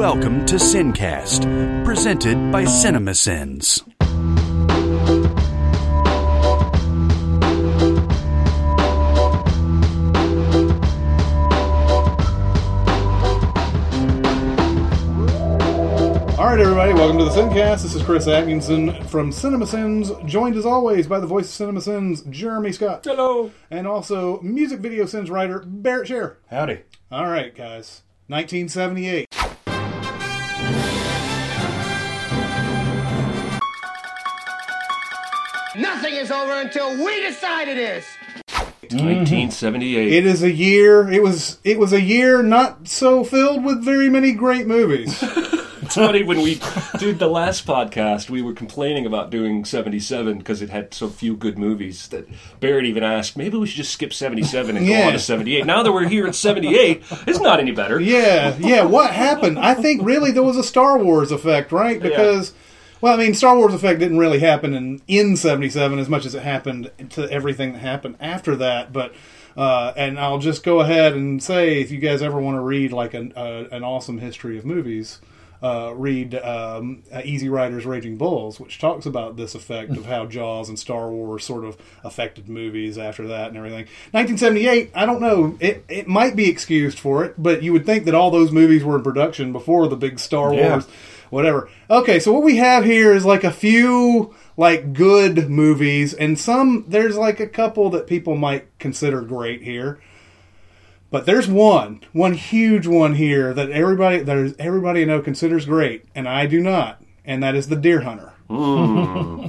Welcome to Sincast, presented by CinemaSins. All right, everybody, welcome to the Sincast. This is Chris Atkinson from CinemaSins, joined as always by the voice of CinemaSins, Jeremy Scott. Hello. And also music video sins writer, Barrett Share. Howdy. All right, guys. 1978. Is over until we decide it is. 1978. It is a year. It was. It was a year not so filled with very many great movies. It's funny when we did the last podcast, we were complaining about doing 77 because it had so few good movies that Barrett even asked, maybe we should just skip 77 and go on to 78. Now that we're here at 78, it's not any better. yeah, yeah. What happened? I think really there was a Star Wars effect, right? Because, well, I mean, Star Wars effect didn't really happen in in '77 as much as it happened to everything that happened after that. But, uh, and I'll just go ahead and say, if you guys ever want to read like an uh, an awesome history of movies. Uh, read um, Easy Riders Raging Bulls, which talks about this effect of how Jaws and Star Wars sort of affected movies after that and everything. 1978, I don't know, it, it might be excused for it, but you would think that all those movies were in production before the big Star Yeah. Wars, whatever. Okay, so what we have here is like a few like good movies, and some, there's like a couple that people might consider great here. But there's one, one huge one here that everybody that is everybody I know considers great, and I do not, and that is the Deer Hunter. Hmm.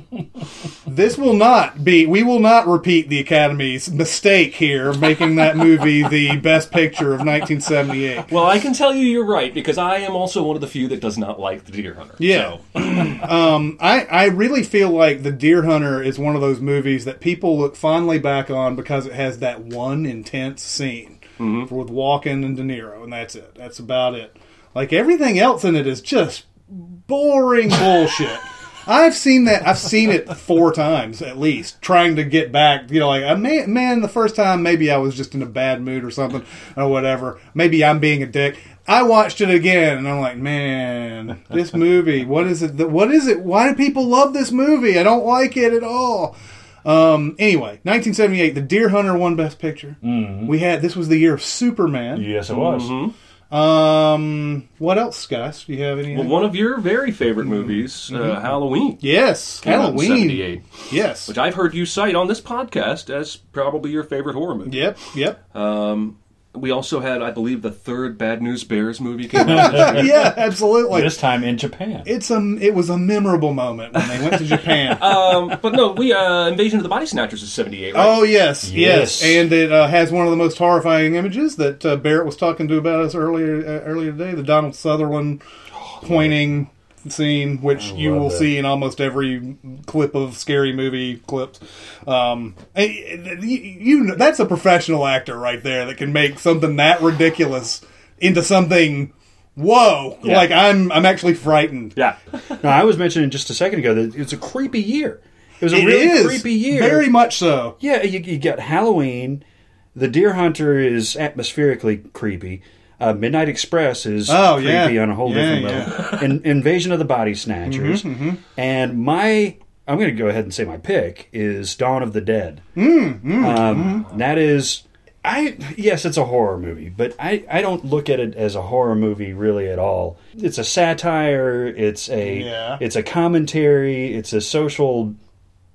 this will not be. We will not repeat the Academy's mistake here, making that movie the best picture of 1978. Well, I can tell you you're right because I am also one of the few that does not like The Deer Hunter. Yeah. So, um, I, I really feel like The Deer Hunter is one of those movies that people look fondly back on because it has that one intense scene mm-hmm. with Walken and De Niro, and that's it. That's about it. Like everything else in it is just boring bullshit. I've seen that. I've seen it four times at least, trying to get back. You know, like I may, man, the first time maybe I was just in a bad mood or something or whatever. Maybe I'm being a dick. I watched it again and I'm like, man, this movie. What is it? that- What is it? Why do people love this movie? I don't like it at all. Um, anyway, 1978, The Deer Hunter won Best Picture. We had this was the year of Superman. Yes, it was. Um, what else, guys? Do you have any? well, one of your very favorite movies, uh, Halloween. yes, came out in Halloween. 78, Yes. which I've heard you cite on this podcast as probably your favorite horror movie. Yep. Yep. We also had, I believe, the third Bad News Bears movie came out yeah, absolutely. This time in Japan. It's a it was a memorable moment when they went to Japan. um, but no, we uh, Invasion of the Body Snatchers is 78, right? oh yes, yes, Yes. and it uh, has one of the most horrifying images that uh, Barrett was talking to about us earlier uh, earlier today. The Donald Sutherland pointing scene, which you will that. see in almost every clip of scary movie clips. Um, you, you that's a professional actor right there that can make something that ridiculous into something. Whoa! Yeah. Like I'm, I'm actually frightened. Yeah. No, I was mentioning just a second ago that it's a creepy year. It was a It really is creepy year. very much so. Yeah, you, you got Halloween. The Deer Hunter is atmospherically creepy. Uh, Midnight Express is Oh, creepy yeah. on a whole Yeah, different level. In, Invasion of the Body Snatchers. Mm-hmm, And my, I'm going to go ahead and say my pick is Dawn of the Dead. um, that is, I yes, it's a horror movie, but I, I don't look at it as a horror movie really at all. It's a satire. It's a Yeah. it's a commentary. It's a social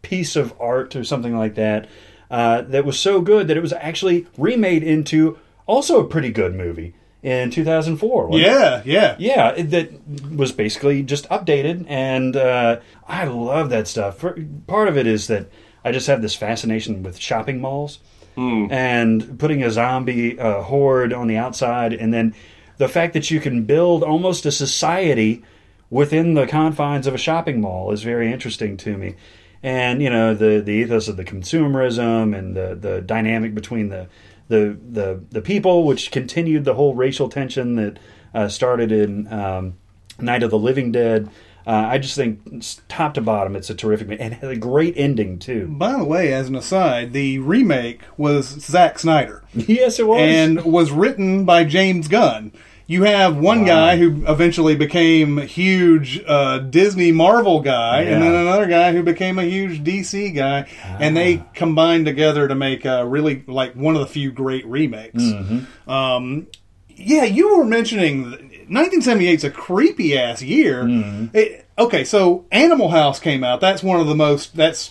piece of art or something like that uh, that was so good that it was actually remade into also a pretty good movie in 2004. wasn't it? Yeah, yeah. Yeah, it, that was basically just updated, and uh, I love that stuff. For, part of it is that I just have this fascination with shopping malls and putting a zombie uh, horde on the outside, and then the fact that you can build almost a society within the confines of a shopping mall is very interesting to me. And you know the the ethos of the consumerism and the the dynamic between the the the, the people, which continued the whole racial tension that uh, started in um, Night of the Living Dead. Uh, I just think top to bottom, it's a terrific and it had a great ending too. By the way, as an aside, the remake was Zack Snyder yes, it was. and was written by James Gunn. You have one guy who eventually became a huge uh, Disney Marvel guy, and then another guy who became a huge DC guy, and they combined together to make a really like one of the few great remakes. Um, yeah, you were mentioning 1978 is a creepy ass year. It- okay, so Animal House came out. That's one of the most. That's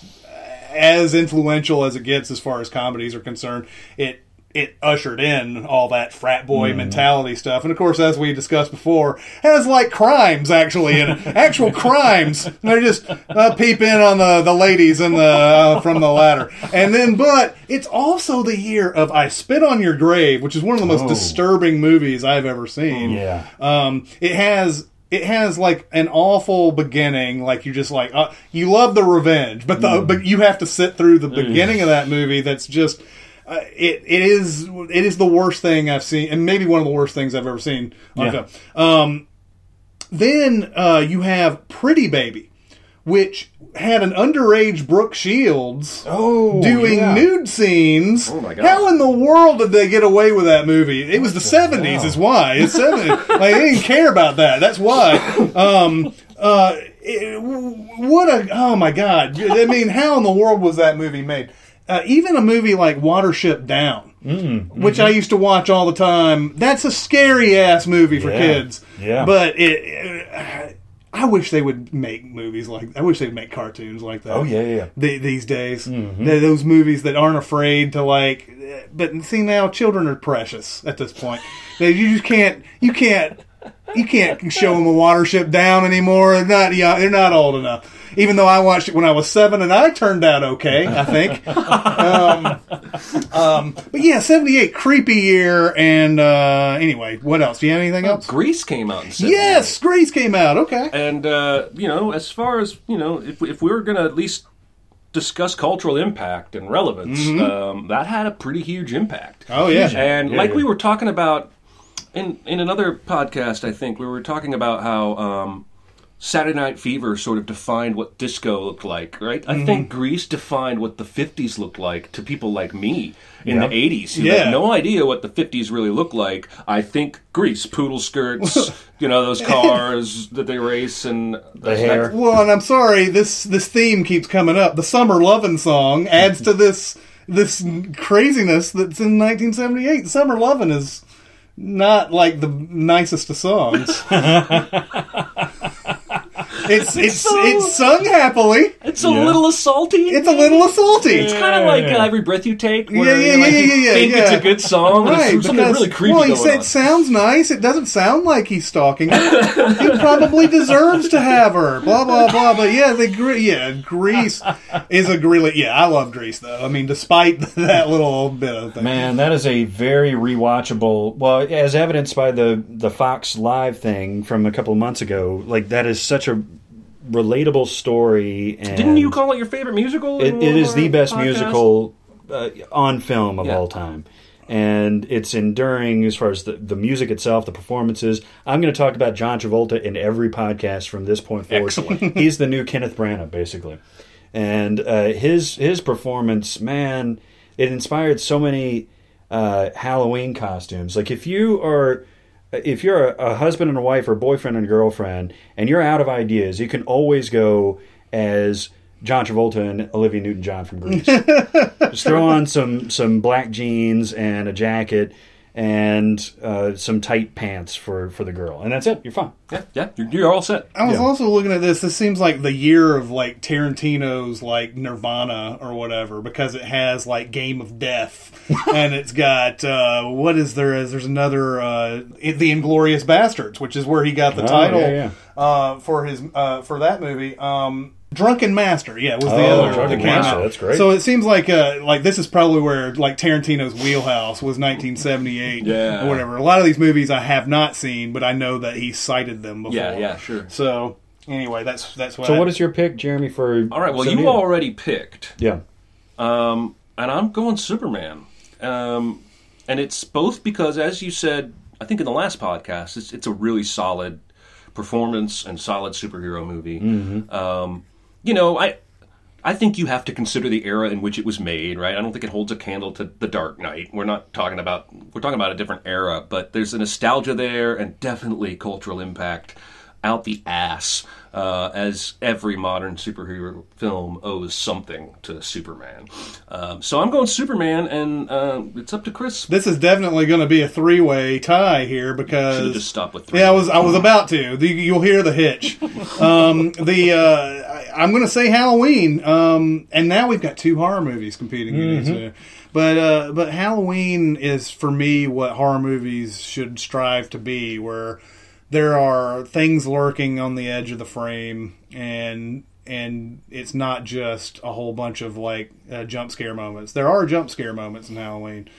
as influential as it gets as far as comedies are concerned. It it ushered in all that frat boy mentality stuff, and of course, as we discussed before, has like crimes actually and actual crimes. They're just uh, peep in on the the ladies and the uh, from the ladder, and then but it's also the year of I Spit on Your Grave, which is one of the most Oh. disturbing movies I've ever seen. Yeah. Um, it has it has like an awful beginning. Like you just like uh, you love the revenge, but the Mm. but you have to sit through the beginning of that movie. That's just. Uh, it it is it is the worst thing I've seen, and maybe one of the worst things I've ever seen Yeah. Um, then uh, you have Pretty Baby, which had an underage Brooke Shields Oh, doing yeah. nude scenes. Oh, my God. How in the world did they get away with that movie? It was the seventies, is why. It's seventies. like they didn't care about that. That's why. Um, uh, it- what a oh my god! I mean, how in the world was that movie made? Uh, even a movie like Watership Down, Mm-hmm. which I used to watch all the time. That's a scary ass movie for Yeah. kids. Yeah. but it. I wish they would make movies like. I wish they'd make cartoons like that Oh yeah, yeah. the, these days. They're those movies that aren't afraid to like. But see now, children are precious at this point. They, you just can't. You can't. You can't show them a watership down anymore. They're not. Yeah, they're not old enough. Even though I watched it when I was seven, and I turned out okay. I think. um, um, but yeah, seventy eight, creepy year. And uh, anyway, what else? Do you have anything else? Grease came out in Yes, Grease came out. Okay. And uh, you know, as far as you know, if if we were going to at least discuss cultural impact and relevance, um, that had a pretty huge impact. Oh yeah. And Yeah, like yeah. we were talking about in in another podcast, I think we were talking about how um, Saturday Night Fever sort of defined what disco looked like, right? I Mm-hmm. think Grease defined what the '50s looked like to people like me in Yeah. the '80s who Yeah. had no idea what the '50s really looked like. I think Grease, poodle skirts, you know, those cars that they race and The hair. Well, and I'm sorry, this this theme keeps coming up. The "Summer Lovin'" song adds to this this craziness that's in 1978. "Summer Lovin'" is not like the nicest of songs. it's it's so- it's sung happily. It's a Yeah. little assaulty. It's a little assaulty. It's kind of like uh, every breath you take. Yeah, Where, yeah, you know, like, yeah, yeah, yeah, think yeah. it's a good song, Right, there's something because really creepy well, he going said on. it sounds nice. It doesn't sound like he's stalking her. he probably deserves to have her. Blah blah blah. But yeah, the Gre- yeah Grease is a really yeah. I love Grease though. I mean, despite that little bit of thing. Man, that is a very rewatchable. Well, as evidenced by the the Fox Live thing from a couple of months ago, like that is such a relatable story. And Didn't you call it your favorite musical? it, it is the best podcasts? musical uh, on film of Yeah. all time. And it's enduring as far as the, the music itself, the performances. I'm going to talk about John Travolta in every podcast from this point forward. Excellent. He's the new Kenneth Branagh, basically. And uh, his his performance, man, it inspired so many uh, Halloween costumes. Like if you are if you're a, a husband and a wife or boyfriend and girlfriend and you're out of ideas, you can always go as John Travolta and Olivia Newton-John from Grease. Just throw on some some black jeans and a jacket and uh, some tight pants for for the girl, and that's it. You're fine. Yeah, yeah, you're, you're all set. I was Yeah. also looking at this. This seems like the year of like Tarantino's like Nirvana or whatever because it has like Game of Death and it's got uh, what is there? Is there's another uh, the Inglorious Bastards, which is where he got the Oh, title yeah, yeah. Uh, for his uh, for that movie. Um, Drunken Master, yeah, was the Oh, other Drunken that came Master, out. that's great. So it seems like uh, like this is probably where like Tarantino's wheelhouse was 1978, Yeah. or whatever. A lot of these movies I have not seen, but I know that he cited them before. Yeah, yeah, sure. So anyway, that's that's what. So, I, what is your pick, Jeremy? For All right. Well, Zodiac? you already picked, yeah. um, and I'm going Superman. Um, and it's both because, as you said, I think in the last podcast, it's, it's a really solid performance and solid superhero movie. Um, you know, I I think you have to consider the era in which it was made, right? I don't think it holds a candle to The Dark Knight. We're not talking about we're talking about a different era, but there's a nostalgia there and definitely cultural impact out the ass, uh, as every modern superhero film owes something to Superman. Um, so I'm going Superman, and uh, it's up to Chris. This is definitely going to be a three-way tie here because Should've just stopped with three. Yeah, I was I was about to. The, you'll hear the hitch. Um, the uh, I, I'm going to say Halloween, um, and now we've got two horror movies competing against it. But uh, but Halloween is for me what horror movies should strive to be, where there are things lurking on the edge of the frame, and and it's not just a whole bunch of like uh, jump scare moments. There are jump scare moments in Halloween,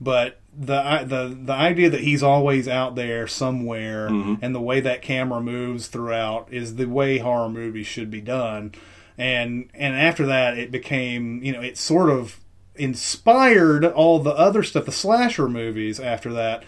but the i- the the idea that he's always out there somewhere and the way that camera moves throughout is the way horror movies should be done and and after that it became you know it sort of inspired all the other stuff the slasher movies after that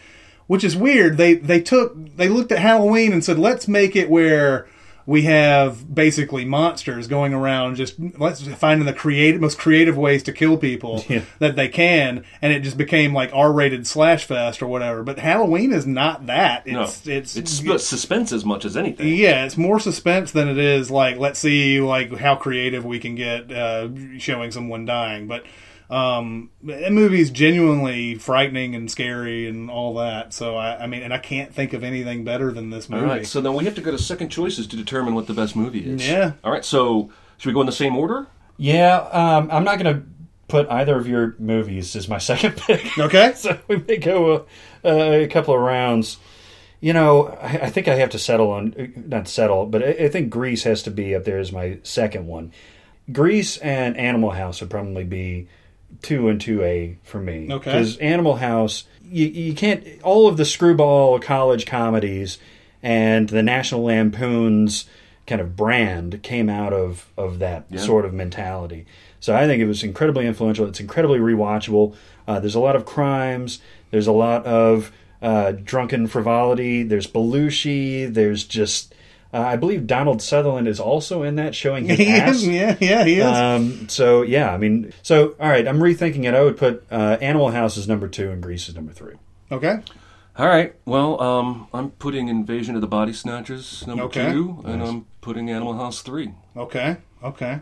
which is weird they they took they looked at halloween and said let's make it where we have basically monsters going around just let's finding the creative most creative ways to kill people Yeah. that they can and it just became like r-rated slash fest or whatever but halloween is not that no, it's it's, it's suspense as much as anything. yeah, it's more suspense than it is like let's see like how creative we can get uh, showing someone dying. But um, the movie's genuinely frightening and scary and all that. So I, I mean, and I can't think of anything better than this movie. right, so then we have to go to second choices to determine what the best movie is. Yeah. All right, so should we go in the same order? Yeah, um, I'm not going to put either of your movies as my second pick. okay, so we may go a, a couple of rounds. You know, I, I think I have to settle on not settle, but I, I think Grease has to be up there as my second one. Grease and Animal House would probably be two and two A for me. Okay. because Animal House, you, you can't all of the screwball college comedies and the National Lampoon's kind of brand came out of of that sort of mentality. So I think it was incredibly influential. It's incredibly rewatchable. Uh, there's a lot of crimes. There's a lot of uh, drunken frivolity. There's Belushi. There's just uh, I believe Donald Sutherland is also in that, showing his ass. Yeah, yeah, he is. Um, so yeah, I mean, so all right, I'm rethinking it. I would put uh, Animal House as number two and Grease as number three. okay, All right. Well, um, I'm putting Invasion of the Body Snatchers number Okay. two, and I'm putting Animal House three. okay, okay.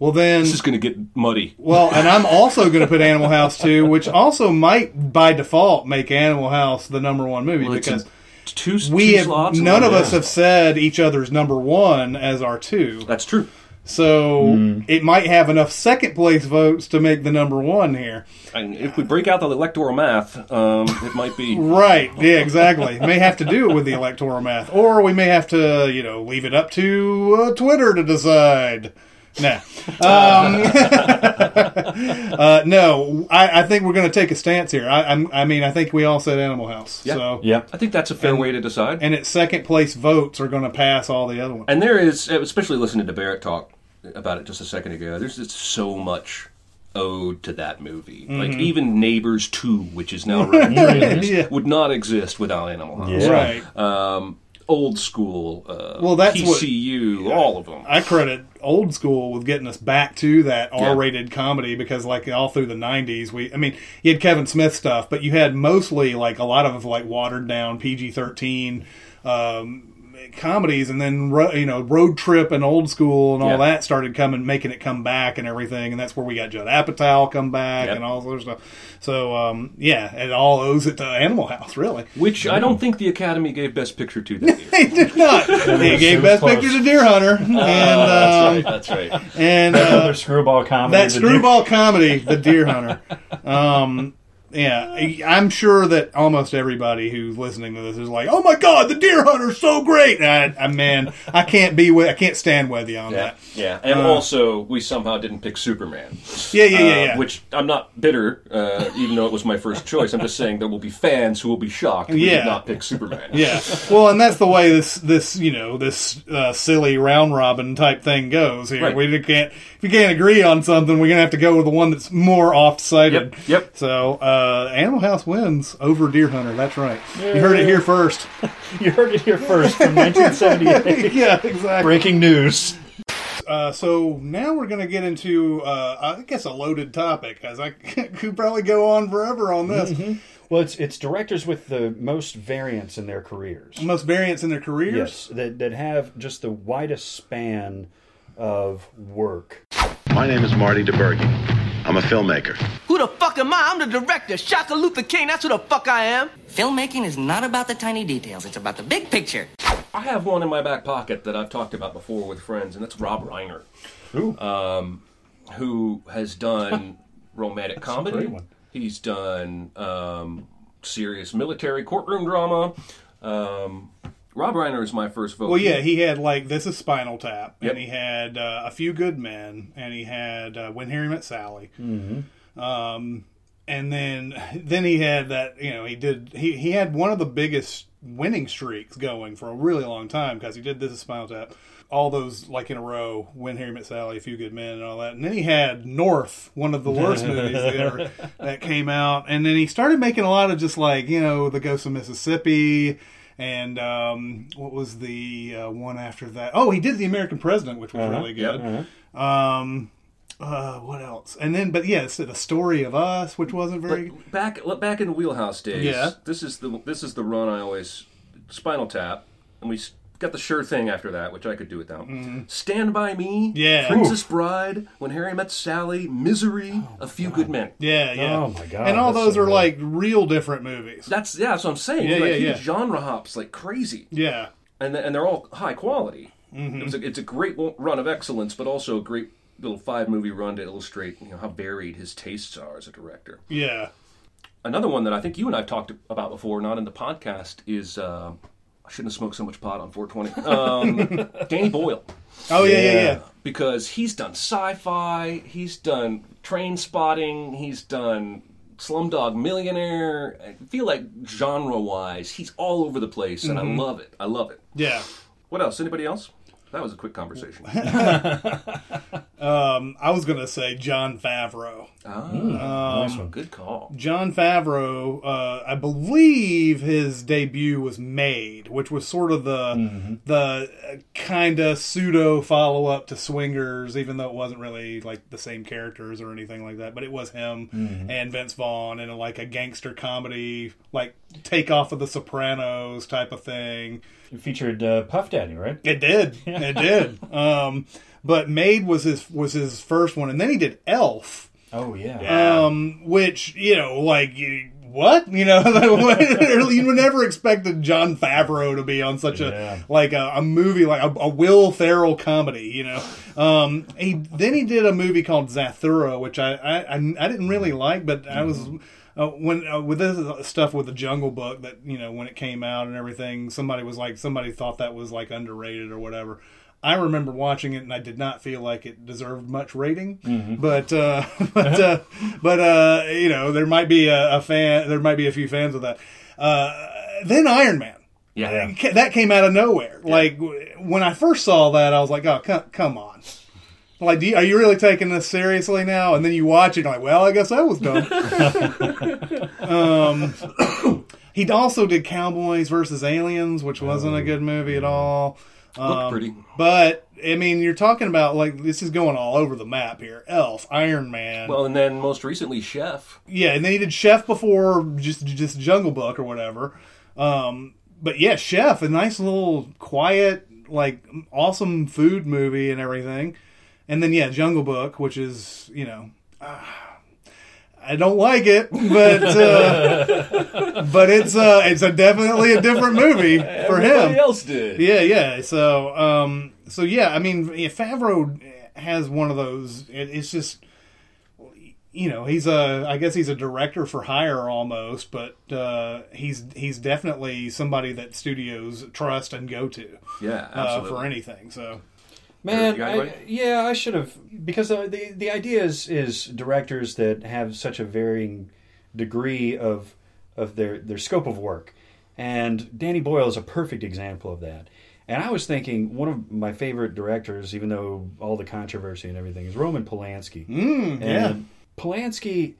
Well then, This is going to get muddy. Well, and I'm also going to put Animal House 2, which also might by default make Animal House the number one movie Well, it's because in two, we two have slots. none of Yeah. us have said each other's number one as our two. That's true. So it might have enough second place votes to make the number one here. And if we break out the electoral math, um, it might be. Right. Yeah, exactly. may have to do it with the electoral math. Or we may have to, you know, leave it up to uh, Twitter to decide. Nah. Um, uh, no, I, I think we're going to take a stance here. I, I'm, I mean, I think we all said Animal House. Yeah. So, Yeah, I think that's a fair way to decide. and its second place votes are going to pass all the other ones. And there is, especially listening to Barrett talk about it just a second ago, there's just so much ode to that movie. Like even Neighbors 2, which is now running Yeah. would not exist without Animal House. Yeah. Right. Um, old school, uh, Well, that's what- PCU, all of them. I credit old school with getting us back to that R-rated comedy because, like, all through the '90s, we, I mean, you had Kevin Smith stuff, but you had mostly like a lot of like watered down PG-13 um, comedies, and then you know, Road Trip and Old School and all Yeah. that started coming, making it come back and everything, and that's where we got Judd Apatow come back Yep. and all this other stuff. So, um, yeah, it all owes it to Animal House, really. Which I don't think the Academy gave Best Picture to that year. They did not. They gave Best close. Picture to Deer Hunter, and um, That's right. and uh, another screwball comedy. that The screwball comedy, The Deer Hunter. Um, yeah, I'm sure that almost everybody who's listening to this is like, "Oh my God, The Deer Hunter's so great!" And I, I man, I can't be with, I can't stand with you on Yeah, that. yeah, and also we somehow didn't pick Superman. Yeah, yeah, yeah, Uh, yeah. Which I'm not bitter, uh, even though it was my first choice. I'm just saying there will be fans who will be shocked we Yeah. did not pick Superman. yeah, well, and that's the way this this you know this uh, silly round robin type thing goes here. Right. We can't if you can't agree on something, we're gonna have to go with the one that's more oft cited. Yep, yep. So, uh, Animal House wins over Deer Hunter. That's right. You heard it here first. You heard it here first from 1978. yeah, exactly. Breaking news. Uh, so now we're going to get into, uh, I guess, a loaded topic, as I could probably go on forever on this. Well, it's it's directors with the most variance in their careers. Most variants in their careers. Yes, that that have just the widest span of work. My name is Marty DiBergi. I'm a filmmaker. Who the fuck am I? I'm the director, Shaka Luther King. That's who the fuck I am. Filmmaking is not about the tiny details, it's about the big picture. I have one in my back pocket that I've talked about before with friends, and that's Rob Reiner, um, who has done romantic comedy. great one. He's done um, serious military courtroom drama. Um, Rob Reiner is my first vote. Well, yeah, he had like this is Spinal Tap, Yep. and he had uh, a few good men, and he had uh, When Harry Met Sally, mm-hmm. Um, and then then he had that you know he did he he had one of the biggest winning streaks going for a really long time because he did this is Spinal Tap, all those like in a row, When Harry Met Sally, A Few Good Men, and all that, and then he had North, one of the worst movies ever that came out, and then he started making a lot of just like you know the Ghost of Mississippi and um, what was the uh, one after that? Oh, he did the American President, which was really good. Um, uh, what else? And then, but yes, the story of us, which wasn't very. But back back in the wheelhouse days. Yeah. This is the this is the run I always Spinal Tap, and we got the sure thing after that, which I could do without. Stand by Me. Yeah. Princess Bride. When Harry Met Sally. Misery. a Few Good Men. yeah, yeah. Oh, my God, And all those so are good. like real different movies. That's yeah. That's what I'm saying. Yeah, like, yeah, yeah. genre hops like crazy, Yeah, and and they're all high quality. Mm-hmm. It was a, it's a great run of excellence, but also a great little five movie run to illustrate you know how varied his tastes are as a director. yeah. Another one that I think you and I've talked about before, not in the podcast, is uh, I shouldn't have smoked so much pot on 420. Um, Danny Boyle, Oh yeah, yeah, yeah. because he's done sci-fi, he's done Trainspotting, he's done Slumdog Millionaire. I feel like genre-wise, he's all over the place, and I love it. I love it. Yeah. What else? Anybody else? That was a quick conversation. Um, I was gonna say Jon Favreau. Oh, nice one. Good call. Jon Favreau, uh, I believe his debut was Made, which was sort of the mm-hmm. the uh, kind of pseudo follow up to Swingers, even though it wasn't really like the same characters or anything like that. But it was him mm-hmm. and Vince Vaughn in a, like a gangster comedy, like take off of The Sopranos type of thing. It featured uh, Puff Daddy, right? It did. It did. Um, but Made was his was his first one, and then he did Elf Oh yeah. um, which you know, like you, what you know, you would never expected Jon Favreau to be on such Yeah. a like a, a movie like a, a Will Ferrell comedy, you know. Um, he then he did a movie called Zathura, which I I, I, I didn't really like, but I was. Uh, when uh, with this stuff with the Jungle Book that you know when it came out and everything, somebody was like somebody thought that was like underrated or whatever. I remember watching it and I did not feel like it deserved much rating, but uh, but uh, but uh, you know there might be a, a fan, there might be a few fans of that. Uh, then Iron Man, Yeah. That came out of nowhere. Like when I first saw that, I was like, oh come, come on. Like, do you, are you really taking this seriously now? And then you watch it, and you're like, well, I guess that was dumb. um, he also did Cowboys versus Aliens, which wasn't a good movie at all. Looked pretty. But I mean, you're talking about like this is going all over the map here. Elf, Iron Man, Well, and then most recently, Chef. yeah, and then he did Chef before just just Jungle Book or whatever. Um, but yeah, Chef, a nice little quiet, like awesome food movie and everything. And then yeah, Jungle Book, which is you know. ah, I don't like it, but uh, but it's uh, it's a definitely a different movie for him. Everybody else did. Yeah, yeah. So, um, so yeah. I mean, yeah, Favreau has one of those. It, it's just, you know, he's a. I guess he's a director for hire almost, but uh, he's he's definitely somebody that studios trust and go to Yeah, uh, absolutely. for anything. So, Man, I, yeah, I should have because uh, the the idea is is directors that have such a varying degree of of their their scope of work, and Danny Boyle is a perfect example of that. And I was thinking one of my favorite directors, even though all the controversy and everything, is Roman Polanski. Mm, yeah. Polanski,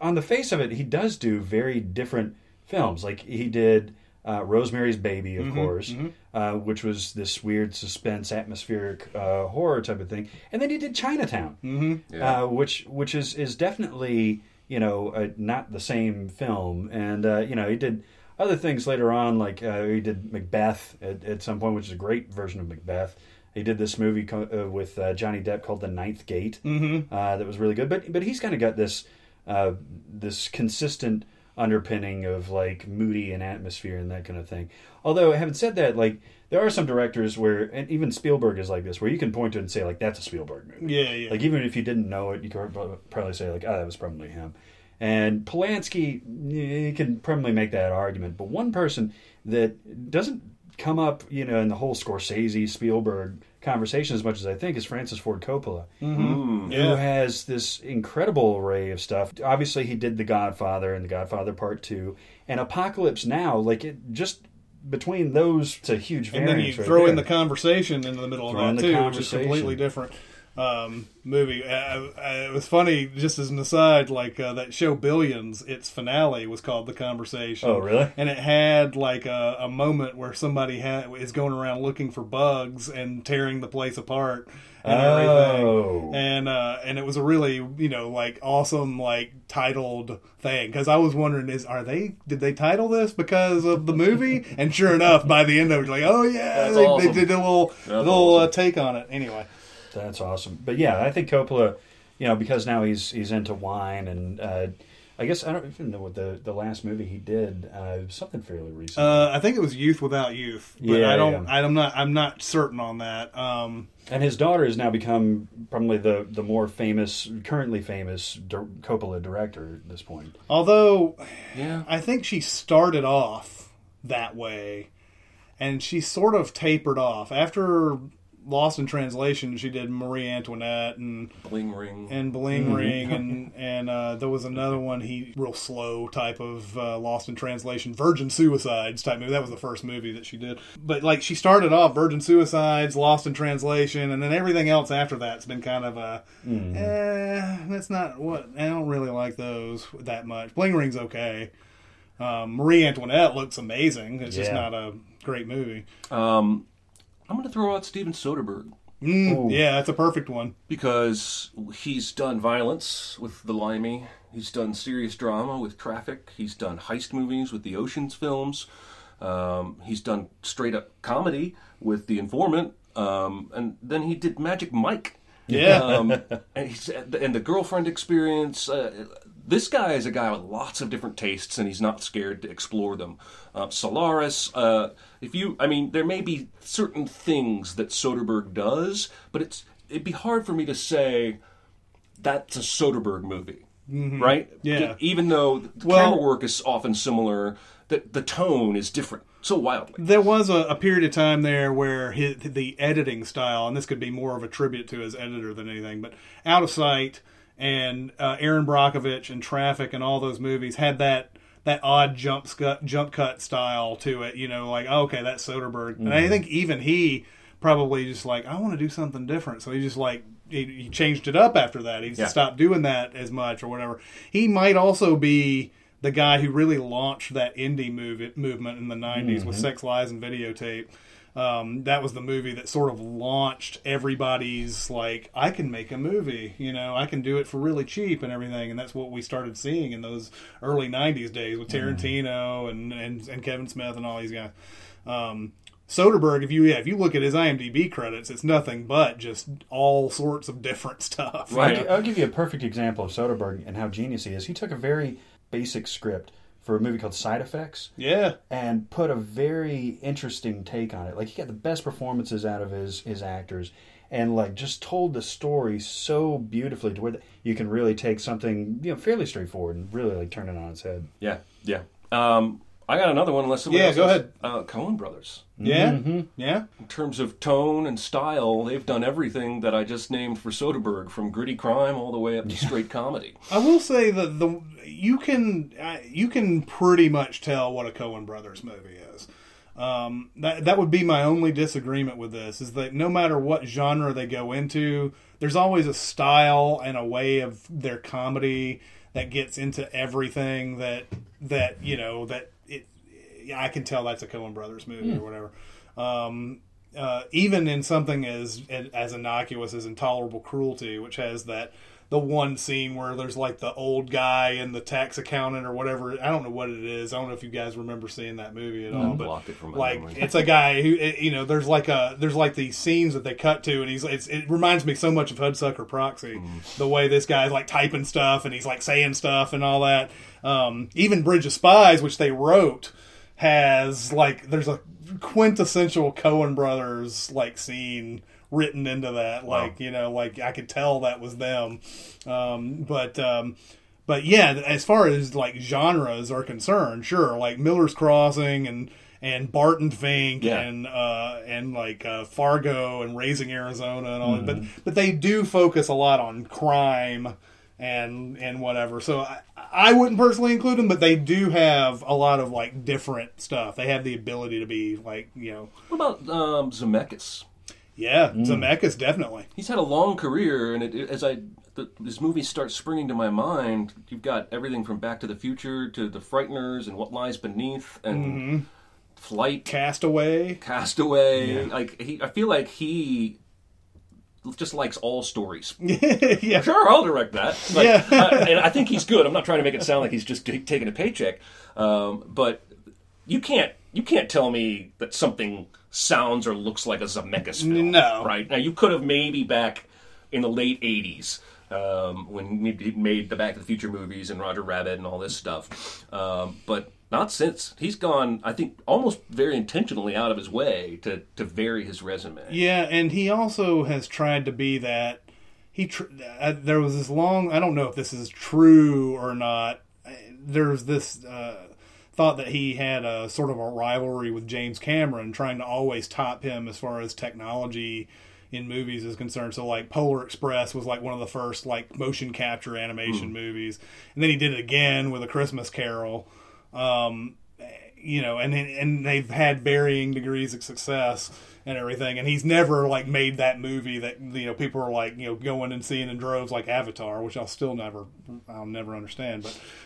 on the face of it, he does do very different films. Like he did uh, Rosemary's Baby, Mm-hmm, of course, Uh, which was this weird suspense, atmospheric uh, horror type of thing, and then he did Chinatown, mm-hmm. uh, which which is is definitely you know uh, not the same film, and uh, you know he did other things later on, like uh, he did Macbeth at, at some point, which is a great version of Macbeth. He did this movie co- uh, with uh, Johnny Depp called The Ninth Gate, mm-hmm. uh, that was really good. But but he's kind of got this uh, this consistent underpinning of like moody and atmosphere and that kind of thing. Although having said that, like there are some directors where, and even Spielberg is like this, where you can point to it and say like that's a Spielberg movie. Yeah, yeah. Like even if you didn't know it, you could probably say like, oh, that was probably him. And Polanski, you can probably make that argument. But one person that doesn't come up, you know, in the whole Scorsese Spielberg conversation as much as I think is Francis Ford Coppola, mm-hmm. mm. who Yeah. has this incredible array of stuff. Obviously, he did The Godfather and The Godfather Part Two, and Apocalypse Now. Like it just between those, it's a huge and then you variance. right throw in there. the conversation into the middle of Throw in that too, which is completely different um, movie. Uh, uh, it was funny, just as an aside, like uh, that show Billions, its finale was called The Conversation. Oh, really? And it had like a, a moment where somebody ha- is going around looking for bugs and tearing the place apart. And Oh. everything, and uh, and it was a really you know like awesome like titled thing because I was wondering is are they did they title this because of the movie and sure enough by the end of it like oh yeah That's they, awesome. they did a little That's little uh, take on it anyway. That's awesome. But yeah, I think Coppola, you know, because now he's he's into wine and uh, I guess I don't even know what the the last movie he did. Uh, something fairly recent. Uh, I think it was Youth Without Youth, but Yeah, I don't. yeah. I'm not. I'm not certain on that. Um, and his daughter has now become probably the the more famous, currently famous dir- Coppola director at this point. although Yeah. I think she started off that way, and she sort of tapered off after Lost in Translation. She did Marie Antoinette and Bling ring. and Bling Ring, and and uh, there was another one he real slow type of uh, Lost in Translation, Virgin Suicides type movie. That was the first movie that she did. But like she started off Virgin Suicides, Lost in Translation, and then everything else after that's been kind of a eh, that's not what I don't really like those that much. Bling Ring's okay. Um, Marie Antoinette looks amazing. It's just not a great movie. I'm going to throw out Steven Soderbergh Mm, yeah, that's a perfect one. because he's done violence with The Limey. He's done serious drama with Traffic. He's done heist movies with the Oceans films. Um, he's done straight up comedy with The Informant. Um, and then he did Magic Mike. Yeah. um, and, he's, and the girlfriend experience. Uh, this guy is a guy with lots of different tastes, and he's not scared to explore them. Uh, Solaris, uh, if you, I mean, there may be certain things that Soderbergh does, but it's it'd be hard for me to say that's a Soderbergh movie, right? Yeah. Even though the Well- camera work is often similar, the the tone is different so wildly. There was a, a period of time there where his, the editing style, and this could be more of a tribute to his editor than anything, but Out of Sight and uh, Erin Brockovich and Traffic and all those movies had that that odd jump scut, jump cut style to it. You know, like oh, okay, that's Soderbergh, and I think even he probably just like I want to do something different, so he just like. He, he changed it up after that. He Yeah. stopped doing that as much or whatever. He might also be the guy who really launched that indie movie, movement in the 90s with Sex, Lies, and Videotape. Um, that was the movie that sort of launched everybody's, like, I can make a movie, you know, I can do it for really cheap and everything. And that's what we started seeing in those early 90s days with Tarantino and, and, and Kevin Smith and all these guys. Um, Soderbergh, if you yeah, if you look at his IMDb credits, it's nothing but just all sorts of different stuff. Right. I'll, I'll give you a perfect example of Soderbergh and how genius he is. He took a very basic script for a movie called Side Effects Yeah. and put a very interesting take on it. Like he got the best performances out of his his actors, and like just told the story so beautifully to where you can really take something you know fairly straightforward and really like turn it on its head. Yeah, yeah. Um, I got another one. Unless somebody Yeah, else go ahead. Uh, Coen Brothers. Yeah. Mm-hmm. Yeah. In terms of tone and style, they've done everything that I just named for Soderbergh, from gritty crime all the way up to straight comedy. I will say that the you can uh, you can pretty much tell what a Coen Brothers movie is. Um, that that would be my only disagreement with this is that no matter what genre they go into, there's always a style and a way of their comedy that gets into everything that that you know that it yeah, I can tell that's a Coen Brothers movie or whatever. Um, uh, even in something as as innocuous as Intolerable Cruelty, which has that the one scene where there's like the old guy and the tax accountant or whatever. I don't know what it is. I don't know if you guys remember seeing that movie at all. But it from like, memory. it's a guy who you know. There's like a there's like these scenes that they cut to, and he's it's, it reminds me so much of Hudsucker Proxy. Mm. The way this guy's like typing stuff and he's like saying stuff and all that. Um, even Bridge of Spies, which they wrote, has like there's a quintessential Coen brothers like scene written into that. Like you know, like I could tell that was them. Um, but um, but yeah, as far as like genres are concerned, sure, like Miller's Crossing and and Barton Fink Yeah. and uh, and like uh, Fargo and Raising Arizona and all that. But but they do focus a lot on crime and and whatever. So I, I wouldn't personally include them, but they do have a lot of like different stuff. They have the ability to be like you know, What about um, Zemeckis? yeah, Zemeckis definitely. He's had a long career, and it, it- as I the, this movie starts springing to my mind, you've got everything from Back to the Future to The Frighteners and What Lies Beneath and Flight, Castaway. Castaway. Like he, I feel like he just likes all stories. yeah. Sure, I'll direct that. Like, Yeah. uh, and I think he's good. I'm not trying to make it sound like he's just t- taking a paycheck, um, but you can't you can't tell me that something sounds or looks like a Zemeckis film. No. right now you could have maybe back in the late '80s. Um, when he made the Back to the Future movies and Roger Rabbit and all this stuff, um, but not since. He's gone, I think, almost very intentionally out of his way to, to vary his resume. Yeah, and he also has tried to be that. He tr- uh, there was this long. I don't know if this is true or not. Uh, There's this uh, thought that he had a sort of a rivalry with James Cameron, trying to always top him as far as technology in movies is concerned. So like Polar Express was like one of the first like motion capture animation movies, and then he did it again with A Christmas Carol. Um, you know, and and they've had varying degrees of success and everything. And he's never like made that movie that you know people are like you know going and seeing in droves like Avatar, which I'll still never I'll never understand.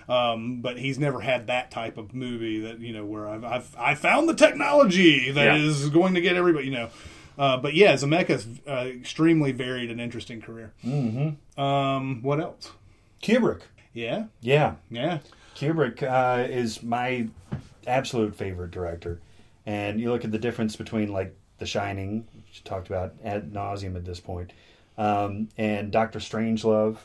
But um, but he's never had that type of movie that you know where I've I've I found the technology that is Yeah. going to get everybody you know. Uh, but yeah, Zemeckis uh, extremely varied and interesting career. Mm-hmm. Um, what else? Kubrick. Yeah, Yeah, yeah. Kubrick uh, is my absolute favorite director, and you look at the difference between like The Shining, which you talked about ad nauseum at this point, um, and Doctor Strangelove,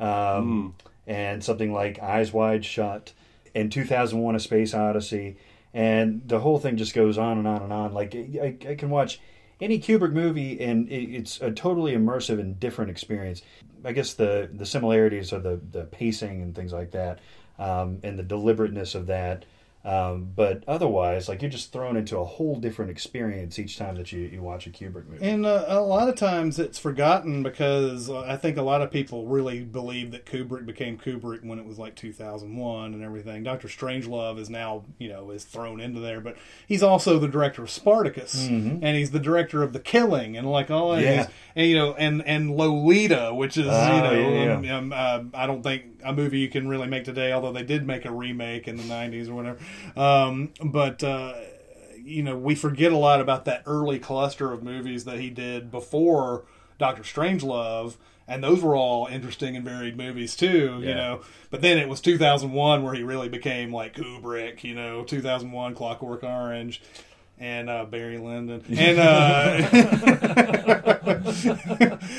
um, and something like Eyes Wide Shut, and 2001: A Space Odyssey, and the whole thing just goes on and on and on. Like I, I can watch any Kubrick movie, and it, it's a totally immersive and different experience. I guess the the similarities are the the pacing and things like that, um, and the deliberateness of that. Um, but otherwise, like you're just thrown into a whole different experience each time that you, you watch a Kubrick movie. And uh, a lot of times it's forgotten because uh, I think a lot of people really believe that Kubrick became Kubrick when it was like 2001 and everything. Doctor Strangelove is now, you know, is thrown into there, but he's also the director of Spartacus and he's the director of The Killing and like all that. Mm-hmm. Yeah. And, you know, and and Lolita, which is Oh, you know, yeah, um, um, uh, I don't think a movie you can really make today, although they did make a remake in the 90s or whatever. Um, but uh, you know, we forget a lot about that early cluster of movies that he did before Doctor Strangelove, and those were all interesting and varied movies too. You know, but then it was 2001 where he really became like Kubrick. You know, 2001 Clockwork Orange. And uh, Barry Lyndon, and uh,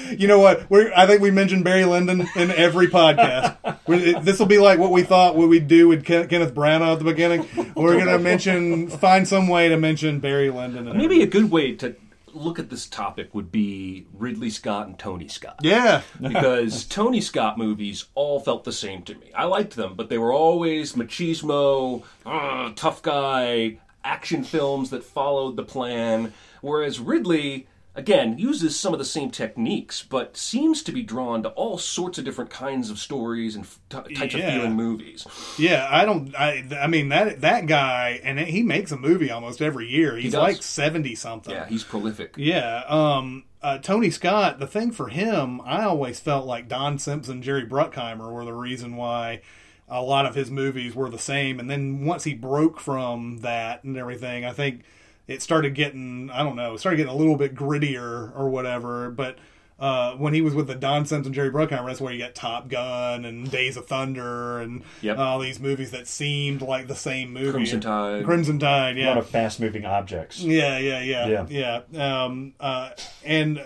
you know what? We're, I think we mentioned Barry Lyndon in every podcast. This will be like what we thought what we'd do with Ken, Kenneth Branagh at the beginning. We're going to mention, find some way to mention Barry Lyndon. And Maybe a good way to look at this topic would be Ridley Scott and Tony Scott. yeah, because Tony Scott movies all felt the same to me. I liked them, but they were always machismo, uh, tough guy, action films that followed the plan. Whereas Ridley, again, uses some of the same techniques, but seems to be drawn to all sorts of different kinds of stories and t- types Yeah. of feeling movies. yeah. I don't. I. I mean that that guy, and he makes a movie almost every year. He's does. like seventy something. Yeah, he's prolific. Yeah. Um, uh, Tony Scott, the thing for him, I always felt like Don Simpson, Jerry Bruckheimer were the reason why a lot of his movies were the same. And then once he broke from that and everything, I think it started getting I don't know, started getting a little bit grittier or whatever. But uh, when he was with the Don Simpson, Jerry Bruckheimer, that's where you got Top Gun and Days of Thunder and Yep. all these movies that seemed like the same movie. Crimson Tide. Crimson Tide, yeah. A lot of fast moving objects. Yeah, yeah, yeah, yeah. Um, uh, and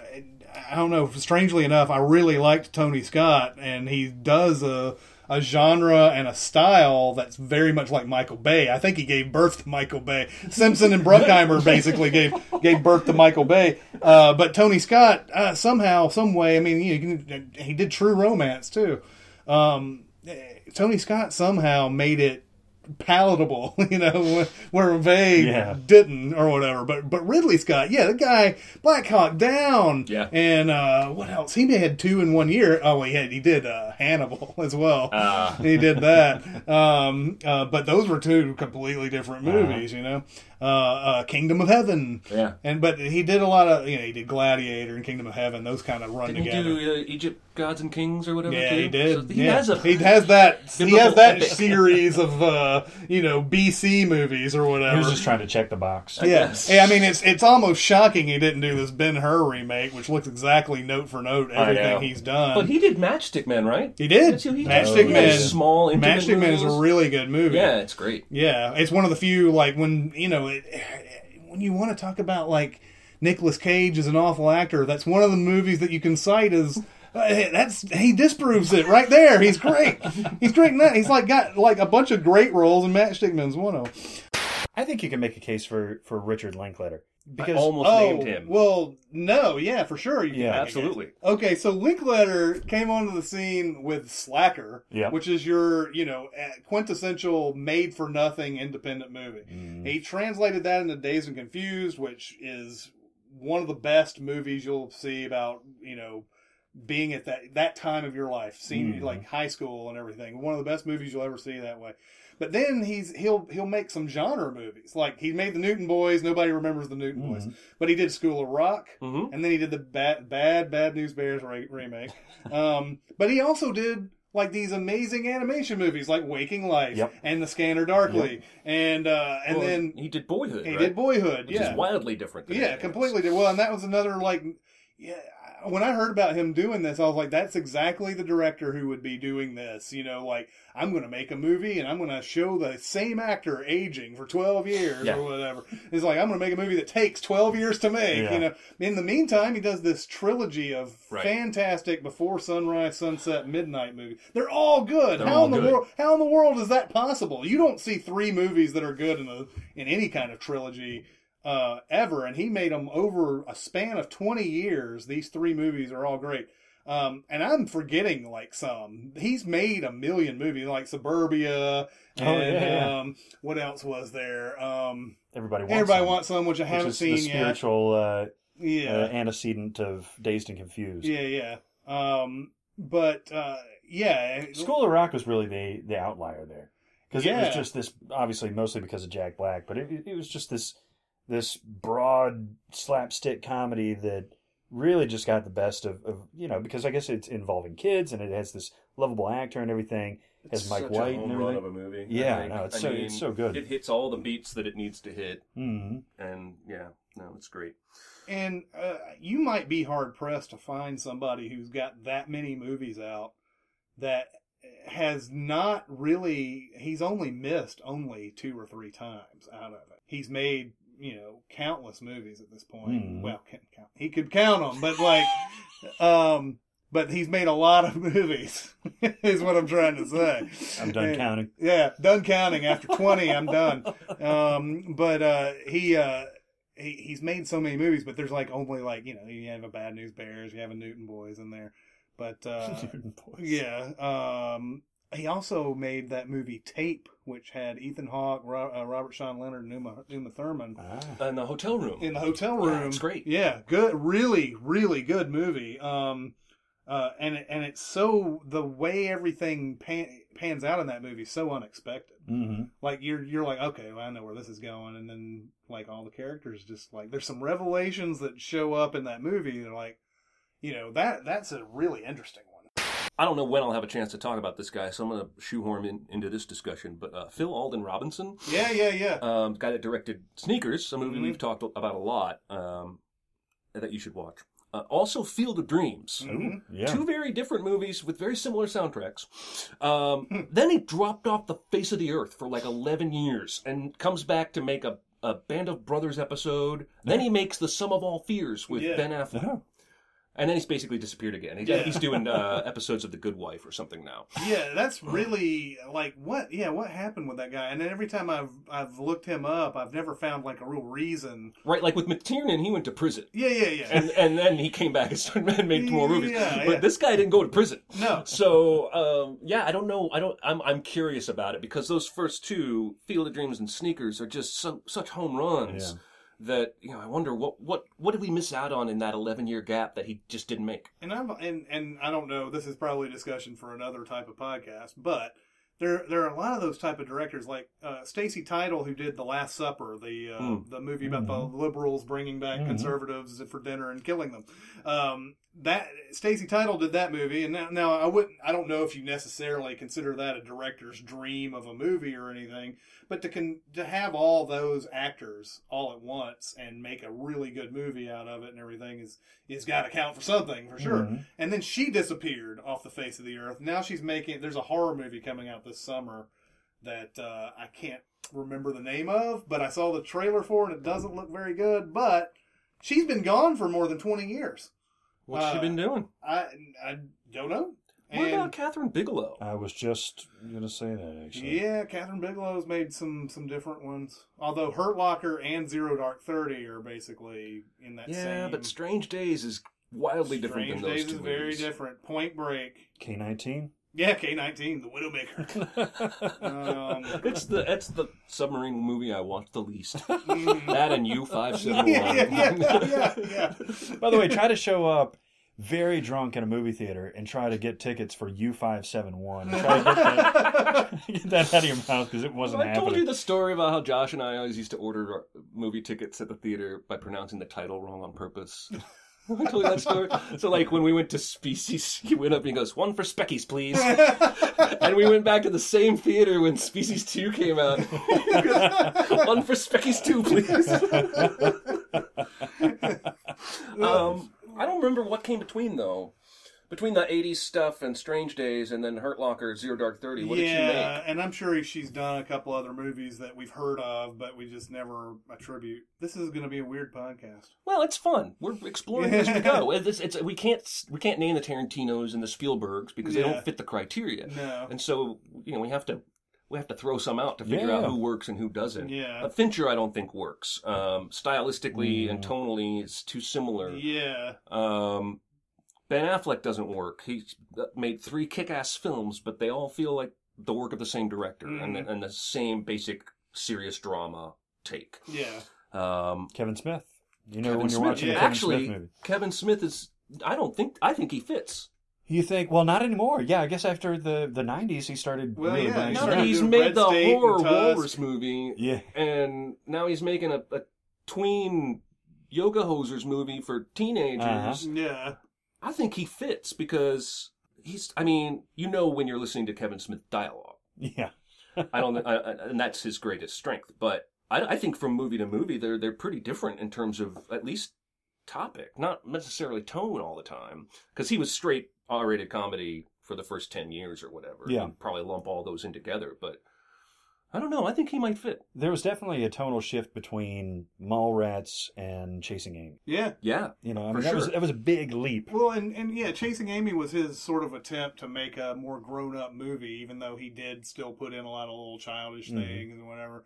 I don't know. Strangely enough, I really liked Tony Scott, and he does a a genre and a style that's very much like Michael Bay. I think he gave birth to Michael Bay. Simpson and Bruckheimer basically gave gave birth to Michael Bay. Uh, but Tony Scott uh, somehow, some way. I mean, you can, he did True Romance too. Um, Tony Scott somehow made it palatable, you know, where Bay Yeah. didn't or whatever. But but Ridley Scott, yeah, the guy Black Hawk Down, Yeah. and uh, what else? He had two in one year. Oh, he had he did uh, Hannibal as well. he did that. Um, uh, but those were two completely different movies, you know. Uh, uh, Kingdom of Heaven, Yeah. and but he did a lot of you know he did Gladiator and Kingdom of Heaven. Those kind of run Didn't he together. do uh, Egypt Gods and Kings or whatever? Yeah, too? he did. So he yeah. has a he has that. He has that epic. series of uh, you know BC movies or whatever. He was just trying to check the box. yeah. guess. yeah, I mean it's it's almost shocking he didn't do this Ben Hur remake, which looks exactly note for note everything he's done. But he did Matchstick Man, right? He did. That's who he Matchstick did. He made Man. Small, intimate Matchstick Man is a really good movie. Yeah, it's great. Yeah, it's one of the few like when you know it, when you want to talk about like Nicolas Cage as an awful actor. That's one of the movies that you can cite as. Uh, that's he disproves it right there. He's great. He's great that. He's like got like a bunch of great roles, and Matt Man's one of them. I think you can make a case for, for Richard Linklater. I almost oh, named him. well, no, yeah, for sure. Yeah, absolutely. Okay, so Linklater came onto the scene with Slacker, Yeah. which is your, you know, eh, quintessential made-for-nothing independent movie. Mm-hmm. He translated that into Dazed and Confused, which is one of the best movies you'll see about, you know, being at that that time of your life, seeing Mm-hmm. like high school and everything. One of the best movies you'll ever see that way. But then he's he'll he'll make some genre movies. Like he made the Newton Boys. Nobody remembers the Newton Mm-hmm. Boys, but he did School of Rock, Mhm. and then he did the bad bad bad News Bears re- remake. um, but he also did like these amazing animation movies like Waking Life Yep. and The Scanner Darkly, and uh, and Well, then he did Boyhood. he right? did Boyhood. which yeah, is wildly different. Yeah, completely did well, and that was another like, yeah. When I heard about him doing this, I was like, "That's exactly the director who would be doing this." You know, like I'm going to make a movie and I'm going to show the same actor aging for 12 years Yeah. or whatever. It's like I'm going to make a movie that takes 12 years to make. Yeah. You know, in the meantime, he does this trilogy of Right. fantastic before sunrise, sunset, midnight movies. They're all good. They're how all in the good. world? How in the world is that possible? You don't see three movies that are good in a in any kind of trilogy uh, ever, and he made them over a span of 20 years. These three movies are all great. Um, and I'm forgetting like some. He's made a million movies, like Suburbia, and Oh, yeah. um, what else was there? Um, Everybody wants Everybody some, wants some, which I which haven't seen the yet. spiritual uh, Yeah, uh, antecedent of Dazed and Confused. yeah, yeah. Um, but uh, yeah, School of Rock was really the the outlier there because it was just this obviously mostly because of Jack Black, but it, it was just this this broad slapstick comedy that really just got the best of, of you know because I guess it's involving kids and it has this lovable actor and everything has It's Mike such White a and home run everything. of a movie. Yeah, think. no, it's I so- mean, it's so good. It hits all the beats that it needs to hit, mm-hmm. and yeah, no, it's great. And uh, you might be hard pressed to find somebody who's got that many movies out that has not really. He's only missed only two or three times out of it. He's made you know countless movies at this point. Mhm. Well, can't count. he could count them, but like, um, but he's made a lot of movies. is what I'm trying to say. I'm done And- counting. yeah, done counting. After twenty, I'm done. Um, but uh, he uh, he he's made so many movies, but there's like only like you know you have a Bad News Bears, you have a Newton Boys in there, but uh, yeah. Um, he also made that movie Tape, which had Ethan Hawke, Ro- uh, Robert Sean Leonard, and Uma, Uma Thurman Ah. In the hotel room. in the hotel Yeah, room. it's great. Yeah, good, really, really good movie. Um, uh, and and it's so the way everything pan, pans out in that movie is so unexpected. hmm Like you're you're like okay, well, I know where this is going, and then like all the characters just like there's some revelations that show up in that movie. They're like, you know that that's a really interesting one. I don't know when I'll have a chance to talk about this guy, so I'm going to shoehorn in, into this discussion. But uh, Phil Alden Robinson, Yeah, yeah, yeah. um, guy that directed Sneakers, a movie Mm-hmm. we've talked about a lot, um, that you should watch. Uh, also, Field of Dreams. Mm-hmm. Yeah. Two very different movies with very similar soundtracks. Hmm. Um, then he dropped off the face of the earth for like 11 years and comes back to make a, a Band of Brothers episode. Then he makes The Sum of All Fears with Yeah. Ben Affleck. And then he's basically disappeared again. He- Yeah. He's doing uh, episodes of The Good Wife or something now. Yeah, that's really like what? Yeah, what happened with that guy? And then every time I've I've looked him up, I've never found like a real reason. Right, like with McTiernan, he went to prison. Yeah, yeah, yeah. And, and then he came back and started and made more movies. Yeah, but yeah. this guy didn't go to prison. No. So um, yeah, I don't know. I don't. I'm I'm curious about it because those first two, Field of Dreams and Sneakers, are just so, such home runs Yeah. That you know. I wonder what what what did we miss out on in that 11 year gap that he just didn't make. and I'm and and I don't know. This is probably a discussion for another type of podcast, but there there are a lot of those type of directors like uh, Stacy Title who did The Last Supper, the uh, the movie about the liberals bringing back conservatives for dinner and killing them. Um, that Stacy Title did that movie, and now, now I wouldn't. I don't know if you necessarily consider that a director's dream of a movie or anything, but to con- to have all those actors all at once and make a really good movie out of it and everything is is got to count for something for sure. And then she disappeared off the face of the earth. Now she's making. There's a horror movie coming out this summer that uh, I can't remember the name of, but I saw the trailer for it and it doesn't look very good. But she's been gone for more than 20 years. What's she Uh, been doing? I I don't know. What And- about Kathryn Bigelow? I was just gonna say that actually. Yeah, Kathryn Bigelow's made some some different ones. Although Hurt Locker and Zero Dark Thirty are basically in that same yeah, same. but Strange Days is wildly different Strange than those Days two is very different. Point Break. K nineteen. Yeah, K nineteen, the Widowmaker. um, It's the it's the submarine movie I watched the least. that and U five seven yeah, one. yeah, yeah, yeah, yeah. By the way, try to show up very drunk in a movie theater and try to get tickets for U five seven one. Try to get that, get that out of your mouth because it wasn't I happening. told you the story about how Josh and I always used to order our movie tickets at the theater by pronouncing the title wrong on purpose. I told you that story. So, like, when we went to Species, he went up and he goes, "One for Speckies, please." and we went back to the same theater when Species Two came out. Goes, One for Speckies Two, please. um, I don't remember what came between though. Between the '80s stuff and Strange Days, and then Hurt Locker, Zero Dark Thirty. What did she yeah, make? and I'm sure she's done a couple other movies that we've heard of, but we just never attribute. This is going to be a weird podcast. Well, it's fun. We're exploring as we go. It's, it's, we can't we can't name the Tarantinos and the Spielbergs because they don't fit the criteria. No. And so you know we have to we have to throw some out to figure Yeah. out who works and who doesn't. Yeah. But Fincher, I don't think works. Um, stylistically and tonally, it's too similar. Yeah, Um, ben Affleck doesn't work. He's made three kick-ass films, but they all feel like the work of the same director and, Mm-hmm. the, and the same basic serious drama take. yeah. Um, Kevin Smith. You know Kevin when you're Smith. watching a yeah. Kevin Actually, Smith movie. Kevin Smith is. I don't think. I think he fits. You think, well, not anymore. Yeah, I guess after the the '90s, he started Well, really yeah, Now that he's made Red the State horror Tusk. walrus movie, Yeah. and now he's making a, a tween yoga hosers movie for teenagers. Uh-huh. Yeah, I think he fits because he's. I mean, you know, when you're listening to Kevin Smith dialogue, Yeah. I don't, I, and that's his greatest strength. But I, I think from movie to movie, they're they're pretty different in terms of at least topic, not necessarily tone all the time. Because he was straight R-rated comedy for the first ten years or whatever. Yeah. You'd probably lump all those in together, but I don't know. I think he might fit. There was definitely a tonal shift between Mallrats and Chasing Amy. yeah. Yeah, You know, I For mean, that was that was a big leap. Well, and, and yeah, Chasing Amy was his sort of attempt to make a more grown up movie, even though he did still put in a lot of little childish things and whatever.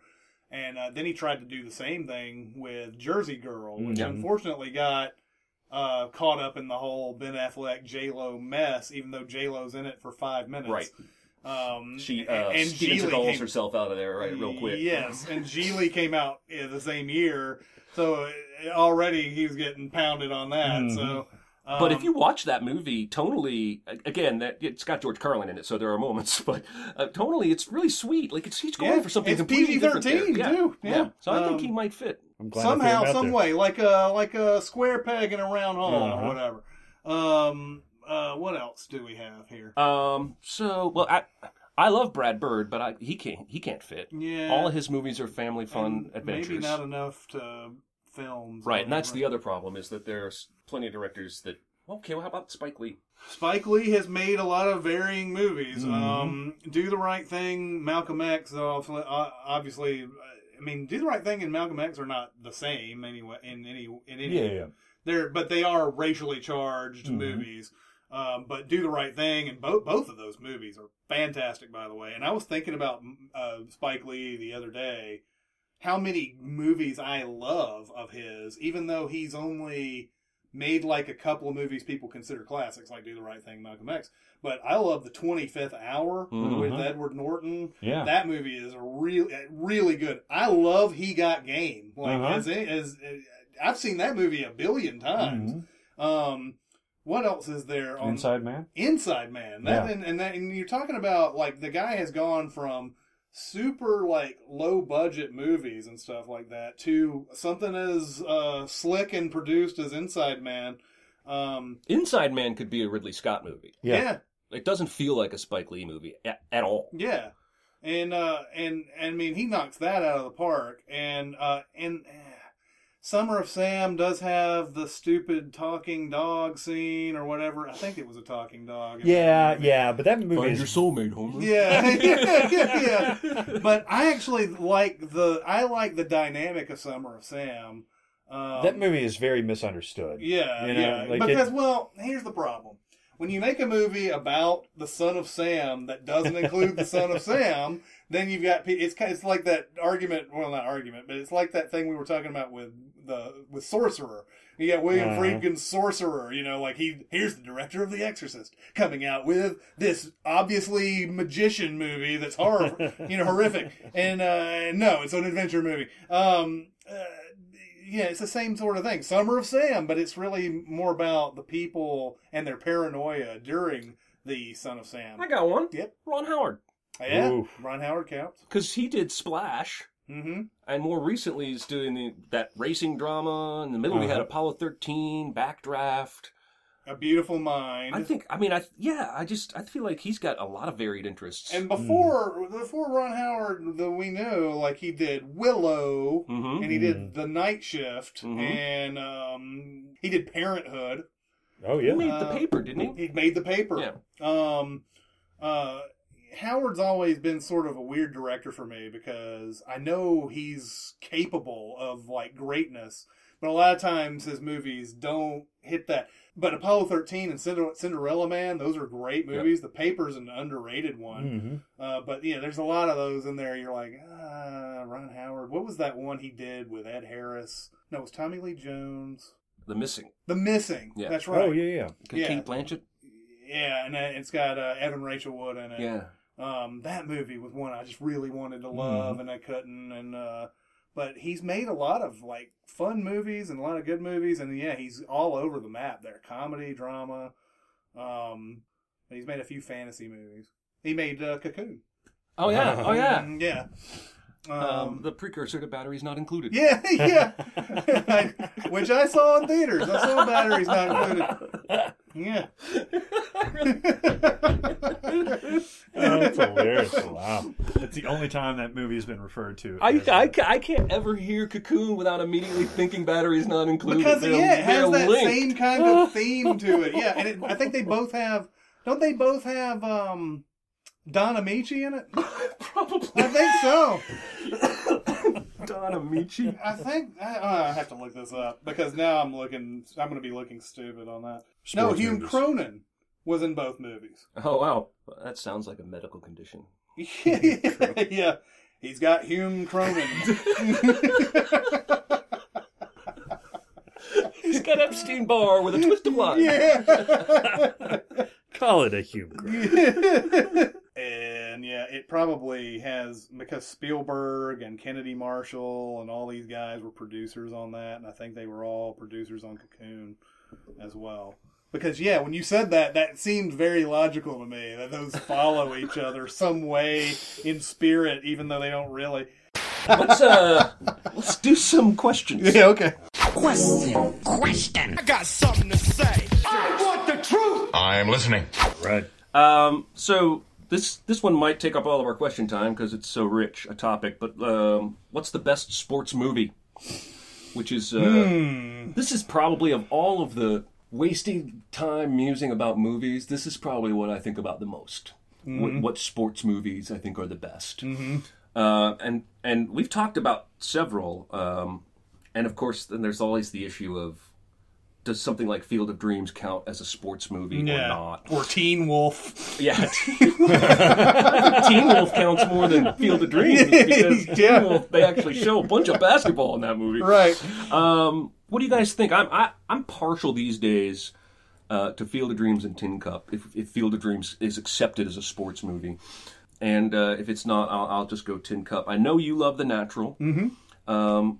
And uh, then he tried to do the same thing with Jersey Girl, which Yeah. unfortunately got uh, caught up in the whole Ben Affleck J Lo mess, even though J Lo's in it for five minutes. Right. Um, she uh, and Steven Geely Seagal's came- herself out of there right real quick. Yes, and Gigli came out uh, the same year, so already he was getting pounded on that. So, um, But if you watch that movie tonally, again, that it's got George Carlin in it, so there are moments. But uh, tonally, it's really sweet. Like it's he's going Yeah, for something it's completely different there. PG-13 Yeah. too, yeah. So I think Um, he might fit. I'm glad I threw somehow, some there. way, like a like a square peg in a round hole Uh-huh. or whatever. Um, uh, what else do we have here? Um. So, well, I I love Brad Bird, but I he can't he can't fit. Yeah. All of his movies are family fun And adventures. Maybe not enough to films. Right, and that's the other problem is that there's plenty of directors that. Okay, well, how about Spike Lee? Spike Lee has made a lot of varying movies. Mm-hmm. Um, Do the Right Thing, Malcolm X, uh, obviously. I mean, Do the Right Thing and Malcolm X are not the same anyway. In any, in any, Yeah, yeah. they're but they are racially charged Mm-hmm. movies. Um, but Do the Right Thing and both both of those movies are fantastic, by the way. And I was thinking about uh, Spike Lee the other day, how many movies I love of his, even though he's only made like a couple of movies people consider classics, like Do the Right Thing, Malcolm X. But I love the Twenty Fifth Hour with Edward Norton. Mm-hmm. Yeah. that movie is a really really good. I love He Got Game. Like Uh-huh. as, as I've seen that movie a billion times. Um, what else is there on Inside Man. Inside Man? That, Yeah. and, and that, and you're talking about like the guy has gone from super like low budget movies and stuff like that to something as uh, slick and produced as Inside Man. Um, Inside Man could be a Ridley Scott movie. Yeah. yeah, It doesn't feel like a Spike Lee movie at, at all. Yeah, and uh, and and I mean he knocks that out of the park, and uh, and eh, Summer of Sam does have the stupid talking dog scene or whatever. I think it was a talking dog. Yeah, yeah, but that movie is soulmate, Homer. Yeah, yeah, yeah, yeah. But I actually like the I like the dynamic of Summer of Sam. Um, that movie is very misunderstood. Yeah, You know, yeah. like because it- well, here's the problem: when you make a movie about the son of Sam that doesn't include the son of Sam, then you've got it's kind it's like that argument. Well, not argument, but it's like that thing we were talking about with the with Sorcerer. You got William Uh-huh. Friedkin's Sorcerer. You know, like he here's the director of The Exorcist coming out with this obviously magician movie that's horror, you know, horrific. And uh, no, it's an adventure movie. Um, uh, yeah, it's the same sort of thing. Summer of Sam, but it's really more about the people and their paranoia during the Son of Sam. I got one. Yep. Ron Howard. Yeah, Oof. Ron Howard counts. Because he did Splash. Mm-hmm. And more recently, he's doing the, that racing drama. In the middle, we had Uh-huh. Apollo 13, Backdraft. A Beautiful Mind. I think, I mean, I yeah, I just, I feel like he's got a lot of varied interests. and before before Ron Howard, that we knew like he did Willow, Mhm. and he did The Night Shift, Mhm. and um, he did Parenthood. Oh yeah, he made Uh, the paper, didn't he? He made the paper. Yeah. Um, uh, Howard's always been sort of a weird director for me because I know he's capable of like greatness, but a lot of times his movies don't hit that. But Apollo 13 and Cinderella Man, those are great movies. The Paper's an underrated one. Mhm. Uh, but yeah, there's a lot of those in there. You're like, ah, Ron Howard. What was that one he did with Ed Harris? No, it was Tommy Lee Jones. The Missing. The Missing. Yeah. That's right. Oh yeah, yeah. Yeah. Cate Blanchett. Yeah, and uh, it's got uh, Evan Rachel Wood in it. Yeah. Um, that movie was one I just really wanted to love, and I couldn't. And uh, but he's made a lot of like fun movies and a lot of good movies, and yeah, he's all over the map there. Comedy, drama. Um, and he's made a few fantasy movies. He made uh, Cocoon. Oh, yeah. Oh, yeah. Mm, yeah. Um, Um, the precursor to Batteries Not Included. yeah, yeah. Which I saw in theaters. I saw batteries not included. Yeah. Oh, that's hilarious. Wow. That's the only time that movie has been referred to. I, I, I can't ever hear Cocoon without immediately thinking Batteries Not Included. Because They're- yeah, it has that linked. same kind of theme to it. Yeah, and it, I think they both have. Don't they both have um, Don Ameche in it? Probably. I think so. Don Ameche. I think I, oh, I have to look this up because now I'm looking. I'm going to be looking stupid on that. no, Sports Hume movies. Cronyn was in both movies. Oh, wow. That sounds like a medical condition. yeah, he's got Hume Cronyn. He's got Epstein Barr with a twist of line. yeah. Call it a human. And yeah, it probably has because Spielberg and Kennedy Marshall and all these guys were producers on that, and I think they were all producers on Cocoon as well. Because yeah, when you said that, that seemed very logical to me that those follow each other some way in spirit, even though they don't really. Let's uh, let's do some questions. Yeah, okay. Question. Question. I got something to say. I want the truth. I am listening. Right. Um, so this this one might take up all of our question time because it's so rich a topic. But um, what's the best sports movie? Which is uh, Hmm. this is probably of all of the wasting time musing about movies. This is probably what I think about the most. What, what sports movies I think are the best. Uh, and and we've talked about several. Um, and of course, then there's always the issue of does something like Field of Dreams count as a sports movie or Yeah. not? Or Teen Wolf. Yeah, Teen Wolf counts more than Field of Dreams because Yeah. Teen Wolf they actually show a bunch of basketball in that movie. Right. Um, what do you guys think? I'm I, I'm partial these days uh, to Field of Dreams and Tin Cup. If, if Field of Dreams is accepted as a sports movie, and uh, if it's not, I'll, I'll just go Tin Cup. I know you love The Natural. Mm-hmm. Um,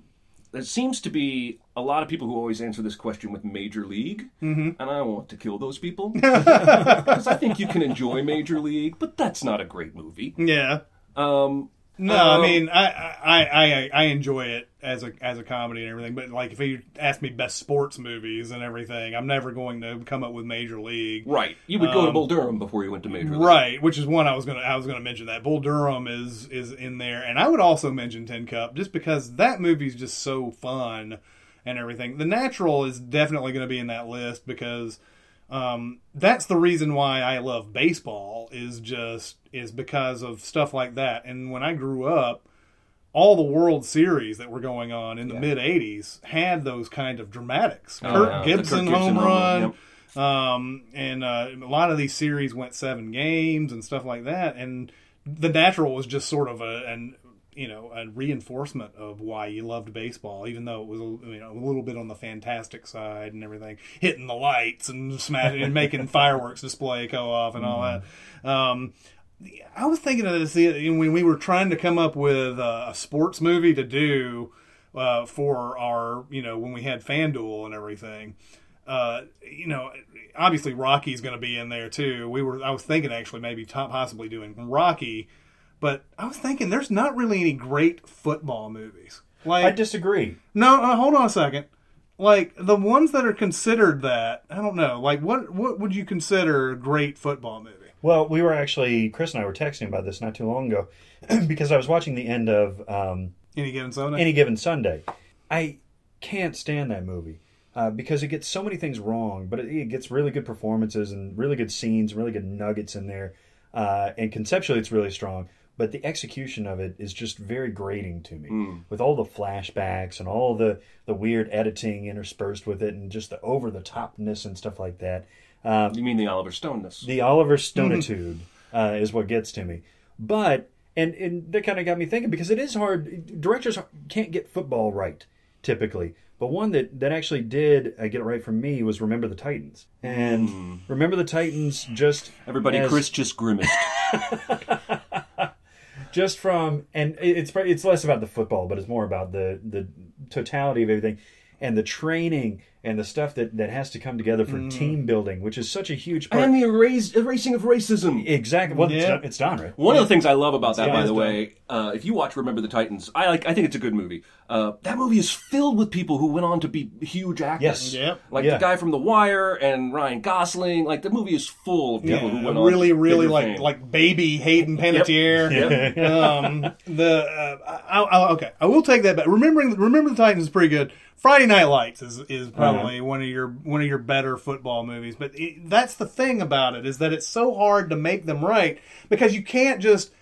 there seems to be a lot of people who always answer this question with Major League, mm-hmm. and I want to kill those people because I think you can enjoy Major League, but that's not a great movie. Yeah. Um, No, I mean, I, I, I, I enjoy it as a as a comedy and everything. But like, if you ask me best sports movies and everything, I'm never going to come up with Major League. right, you would go to Bull Durham before you went to Major League. Right, which is one I was gonna I was gonna mention that Bull Durham is is in there, and I would also mention Tin Cup just because that movie's just so fun and everything. The Natural is definitely going to be in that list because um, that's the reason why I love baseball is just is because of stuff like that. And when I grew up, all the World Series that were going on in the mid '80s had those kind of dramatics. Oh, Kurt, yeah, the Kirk Gibson Gibson home home run, run. yep. Um, and uh, a lot of these series went seven games and stuff like that. And the natural was just sort of a an you know a reinforcement of why you loved baseball, even though it was a, you know a little bit on the fantastic side and everything, hitting the lights and smashing and making fireworks display go off and all that. Um, I was thinking of this when we were trying to come up with a, sports movie to do uh, for our, you know, when we had FanDuel and everything. Uh, you know, obviously Rocky's going to be in there too. We were, I was thinking actually maybe top, possibly doing Rocky, but I was thinking there's not really any great football movies. Like, I disagree. no, uh, hold on a second. Like the ones that are considered that, I don't know. Like what what would you consider a great football movie? Well, we were actually Chris and I were texting about this not too long ago because I was watching the end of um, Any given Sunday? Any Given Sunday. I can't stand that movie uh, because it gets so many things wrong, but it, it gets really good performances and really good scenes, really good nuggets in there, uh, and conceptually it's really strong. But the execution of it is just very grating to me, with all the flashbacks and all the the weird editing interspersed with it, and just the over the topness and stuff like that. Um, You mean the Oliver Stoneness? the Oliver Stonitude uh, is what gets to me. But and and that kind of got me thinking because it is hard. Directors can't get football right typically, but one that that actually did uh, get it right for me was Remember the Titans. And Remember the Titans just Everybody, as- Chris just grimaced. just from and it's it's less about the football, but it's more about the the totality of everything and the training and the stuff that that has to come together for team building, which is such a huge part. and the erase, erasing of racism. exactly. Well, it's Yeah. done- it's done right. One of the things I love about that, Yeah, by it's the way, uh, if you watch Remember the Titans, I like. I think it's a good movie. Uh, that movie is filled with people who went on to be huge actors. Yes. Yep. Like Yeah. the guy from The Wire and Ryan Gosling. Like the movie is full of people who went on. really, to really bigger like fame. like baby Hayden Panettiere. um, the uh, I, I, okay, I will take that back. Remembering, remember the Titans is pretty good. Friday Night Lights is is probably one of your one of your better football movies. But it, that's the thing about it is that it's so hard to make them right because you can't just.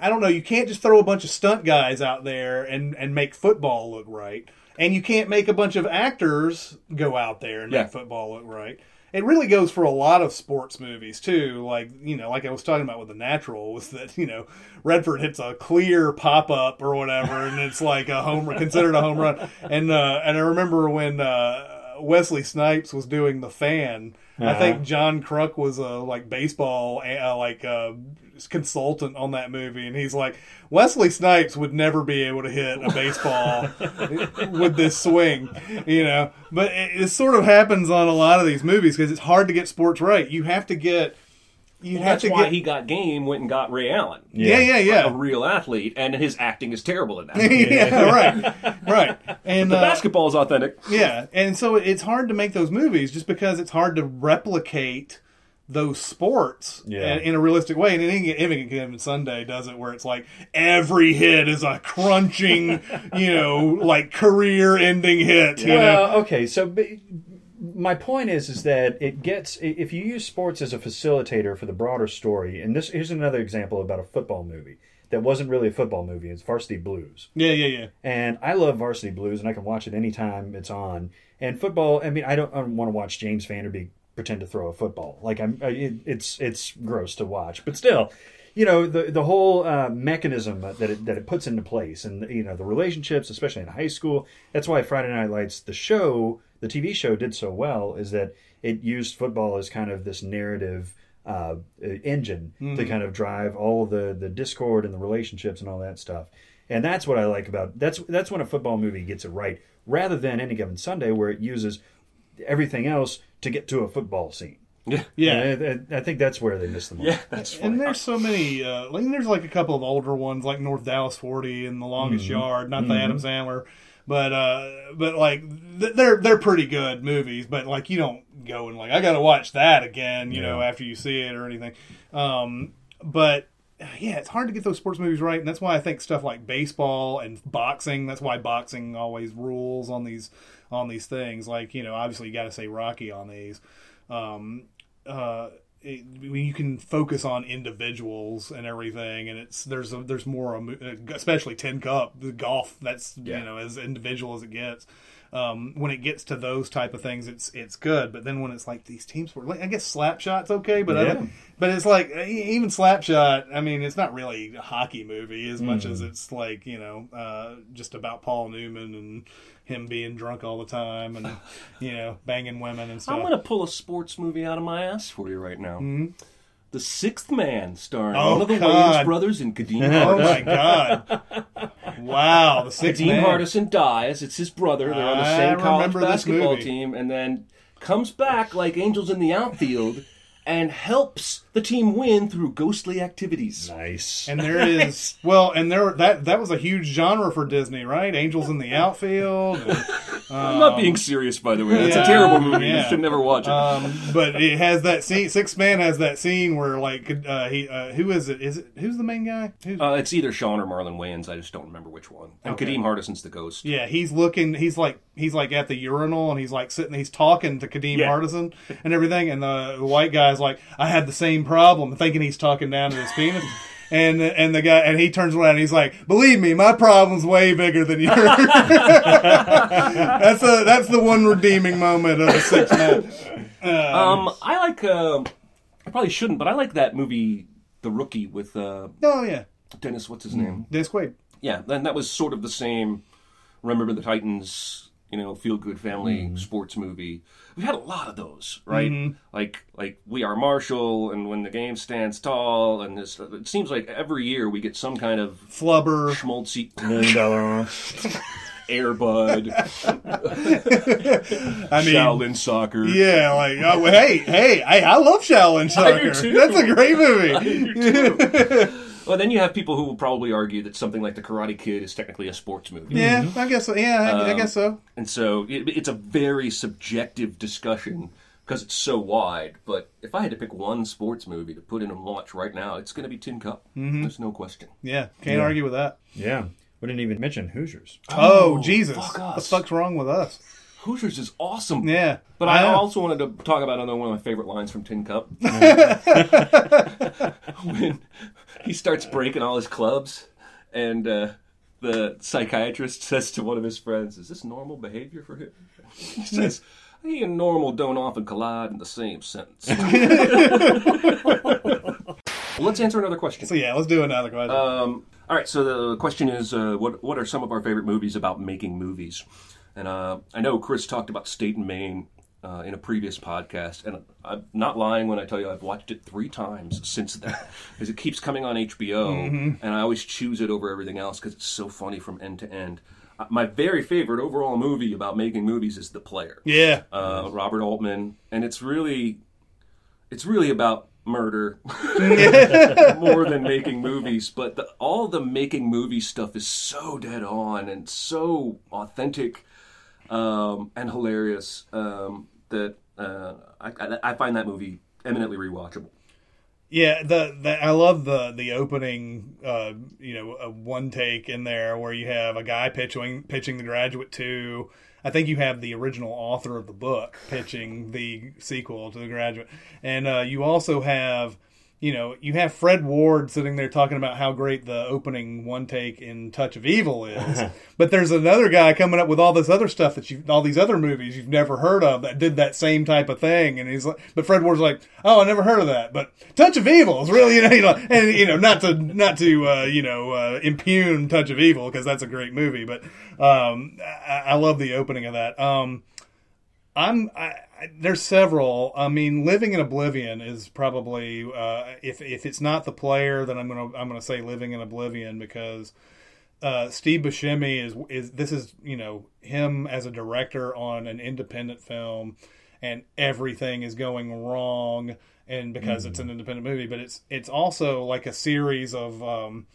I don't know. You can't just throw a bunch of stunt guys out there and, and make football look right, and you can't make a bunch of actors go out there and Yeah. make football look right. It really goes for a lot of sports movies too. Like you know, like I was talking about with the Natural, was that you know Redford hits a clear pop up or whatever, and it's like a home considered a home run. And uh, and I remember when uh, Wesley Snipes was doing the fan. I think John Kruk was a like baseball uh, like uh, consultant on that movie, and he's like, Wesley Snipes would never be able to hit a baseball with this swing, you know. But it, it sort of happens on a lot of these movies because it's hard to get sports right. You have to get you Well, have that's to why get he got game, went and got Ray Allen. yeah yeah yeah A real athlete, and his acting is terrible in that. yeah right right and the uh, basketball is authentic. Yeah, and so it's hard to make those movies just because it's hard to replicate those sports Yeah. in, in a realistic way. And even Given Sunday does it where it's like every hit is a crunching, you know, like career-ending hit. You know, okay, so my point is is that it gets if you use sports as a facilitator for the broader story, and this here's another example about a football movie that wasn't really a football movie. It's Varsity Blues. yeah, yeah, yeah. And I love Varsity Blues, and I can watch it anytime it's on. And football, I mean, I don't, I don't want to watch James Van Der Beek pretend to throw a football. Like I'm, it, it's it's gross to watch, but still, you know, the the whole uh, mechanism that it that it puts into place, and you know, the relationships, especially in high school. That's why Friday Night Lights, the show, the TV show, did so well, is that it used football as kind of this narrative uh, engine to kind of drive all the the discord and the relationships and all that stuff. And that's what I like about that's that's when a football movie gets it right, rather than any given Sunday where it uses everything else to get to a football scene. Yeah, Yeah. And I, I think that's where they miss the mark. yeah, that's funny. And there's so many, uh, like there's like a couple of older ones, like North Dallas 40 and The Longest Yard, not the Adam Sandler, but uh, but like th- they're they're pretty good movies. But like you don't go and like I got to watch that again, you know, after you see it or anything. Um, but yeah, it's hard to get those sports movies right, and that's why I think stuff like baseball and boxing. That's why boxing always rules on these on these things. Like you know, obviously you got to say Rocky on these. Um, uh, it, you can focus on individuals and everything, and it's there's a, there's more, especially Tin Cup, the golf. That's you know as individual as it gets. Um, when it gets to those type of things, it's it's good. But then when it's like these teams were, like, I guess Slapshot's okay, but Yeah. but it's like even Slapshot. I mean, it's not really a hockey movie as much as it's like you know uh, just about Paul Newman and him being drunk all the time and you know banging women and stuff. I'm going to pull a sports movie out of my ass for you right now. Mm-hmm. The Sixth Man, starring Oh, one of the God. Williams brothers and Kadeem Oh my god! Wow, the six Kadeem man. Hardison dies. It's his brother. They're on the I same college remember basketball team, and then comes back like angels in the outfield and helps the team win through ghostly activities. Nice. And there is well, and there that that was a huge genre for Disney, right? Angels in the outfield. and, I'm not being serious, by the way. That's yeah, a terrible movie. yeah. You should never watch it. um, but it has that scene. Six Man has that scene where like uh, he uh, who is it? Is it who's the main guy? Who's, uh, it's either Sean or Marlon Wayans. I just don't remember which one. And Okay. Kadeem Hardison's the ghost. Yeah, he's looking. He's like he's like at the urinal, and he's like sitting. He's talking to Kadeem Yeah. Hardison and everything. And the, the white guy's like, "I had the same problem," thinking he's talking down to his penis. And and the guy and he turns around and he's like, "Believe me, my problem's way bigger than yours." that's a that's the one redeeming moment of the six man. Um, I like. Uh, I probably shouldn't, but I like that movie, The Rookie, with uh, Oh yeah, Dennis. What's his name? Dennis Quaid. Yeah, and that was sort of the same. Remember the Titans, you know, feel good family sports movie. We've had a lot of those, right? Mm-hmm. Like like We Are Marshall, and When the Game Stands Tall, and this. It seems like every year we get some kind of Flubber. schmaltzy Million dollar arm. Air Bud, I mean, Shaolin Soccer. yeah, like oh, hey, hey, hey, I love Shaolin Soccer. too. That's a great movie. Well, then you have people who will probably argue that something like The Karate Kid is technically a sports movie. Yeah, I guess. So. Yeah, I, I Um, guess so. And so it, it's a very subjective discussion because it's so wide. But if I had to pick one sports movie to put in and watch right now, it's going to be Tin Cup. There's no question. Yeah, can't argue with that. Yeah. We didn't even mention Hoosiers. Oh, Jesus! fuck What the fuck's wrong with us? Hoosiers is awesome. Yeah, But I know. also wanted to talk about another one of my favorite lines from Tin Cup. when he starts breaking all his clubs, and uh, the psychiatrist says to one of his friends, "Is this normal behavior for him?" He says, "He and normal don't often collide in the same sentence." let's answer another question. So yeah, let's do another question. Um, all right, so the question is, uh, what what are some of our favorite movies about making movies? And uh, I know Chris talked about State and Main uh, in a previous podcast, and I'm not lying when I tell you I've watched it three times since then, because it keeps coming on HBO, and I always choose it over everything else because it's so funny from end to end. Uh, my very favorite overall movie about making movies is The Player yeah, uh, Robert Altman, and it's really, it's really about murder more than making movies. But the, all the making movie stuff is so dead on and so authentic um, and hilarious um, that uh, I, I, find that movie eminently rewatchable. Yeah, the, the I love the the opening, uh, you know, one take in there where you have a guy pitching pitching The Graduate two. I think you have the original author of the book pitching the sequel to The Graduate, and uh, you also have you know, you have Fred Ward sitting there talking about how great the opening one take in Touch of Evil is, but there's another guy coming up with all this other stuff that you, all these other movies you've never heard of that did that same type of thing, and he's like, but Fred Ward's like, oh, I never heard of that, but Touch of Evil is really, you know, you know and you know, not to not to uh, you know uh, impugn Touch of Evil because that's a great movie, but um, I, I love the opening of that. Um, I'm I, I, there's several. I mean, living in oblivion is probably uh, if if it's not the player, then I'm gonna I'm gonna say living in oblivion because uh, Steve Buscemi is is this is you know him as a director on an independent film, and everything is going wrong, and because mm. it's an independent movie, but it's it's also like a series of. Um,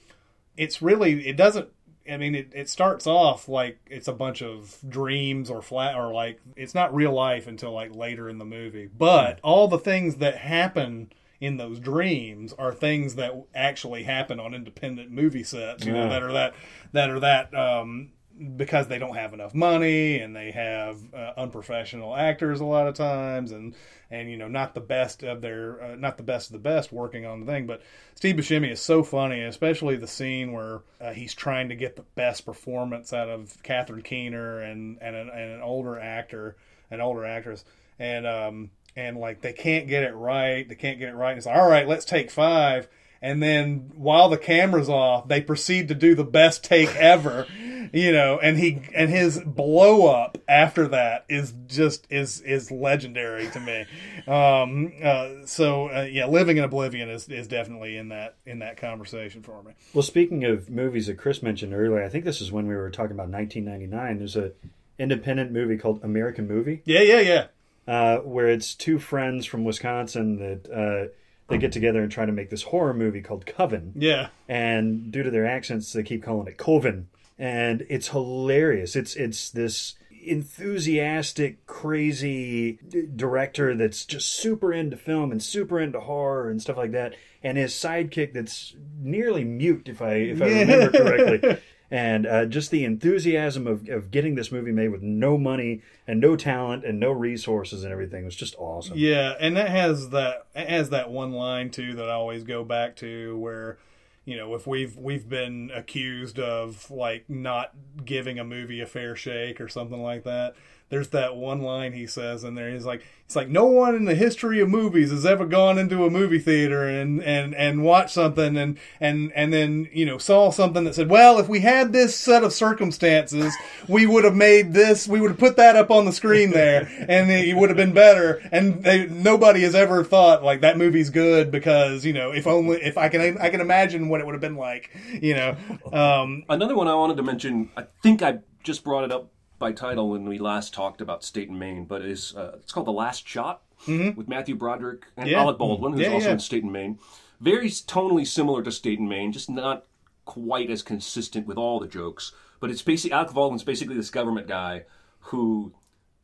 it's really it doesn't I mean, it, it starts off like it's a bunch of dreams or flat or like it's not real life until like later in the movie. But mm. all the things that happen in those dreams are things that actually happen on independent movie sets. You yeah. know that are that that are that um, because they don't have enough money and they have uh, unprofessional actors a lot of times and and you know not the best of their uh, not the best of the best working on the thing. But Steve Buscemi is so funny especially the scene where uh, he's trying to get the best performance out of Catherine Keener and and an, and an older actor an older actress. And um and like they can't get it right. They can't get it right. And it's like all right let's take five and then while the camera's off, they proceed to do the best take ever, you know, and he and his blow up after that is just is is legendary to me. Um, uh, so uh, yeah, living in oblivion is, is definitely in that in that conversation for me. Well, speaking of movies that Chris mentioned earlier, I think this is when we were talking about 1999. There's a independent movie called American Movie. Yeah, yeah, yeah. Uh, where it's two friends from Wisconsin that uh, they get together and try to make this horror movie called Coven. Yeah. And due to their accents, they keep calling it Coven. And it's hilarious. It's it's this enthusiastic, crazy director that's just super into film and super into horror and stuff like that. And his sidekick that's nearly mute, if I if I remember correctly. And uh, just the enthusiasm of, of getting this movie made with no money and no talent and no resources and everything was just awesome. Yeah, and that has that it has that one line too that I always go back to where you know if we've we've been accused of like not giving a movie a fair shake or something like that there's that one line he says in there. He's like, it's like no one in the history of movies has ever gone into a movie theater and and and watched something and and and then you know saw something that said, well, if we had this set of circumstances, we would have made this, we would have put that up on the screen there, and it would have been better. And they, nobody has ever thought like that movie's good because you know if only if I can I can imagine what it would have been like. You know, um, another one I wanted to mention. I think I just brought it up by title when we last talked about State and Main, but is uh, it's called The Last Shot mm-hmm. with Matthew Broderick and yeah. Alec Baldwin, who's yeah, also yeah. in State and Main. Very tonally similar to State and Main, just not quite as consistent with all the jokes. But it's basically Alec Baldwin's basically this government guy who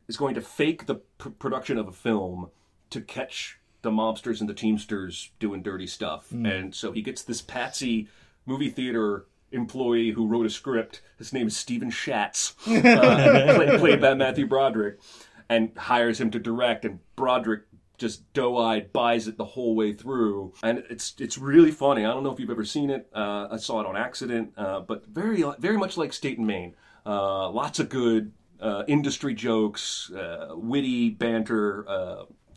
is going to fake the pr- production of a film to catch the mobsters and the teamsters doing dirty stuff, mm. and so he gets this patsy movie theater employee who wrote a script. His name is Stephen Schatz, uh, played, played by Matthew Broderick, and hires him to direct. And Broderick just doe-eyed buys it the whole way through, and it's it's really funny. I don't know if you've ever seen it. Uh, I saw it on accident, uh, but very very much like State and Main Uh, lots of good uh, industry jokes, uh, witty banter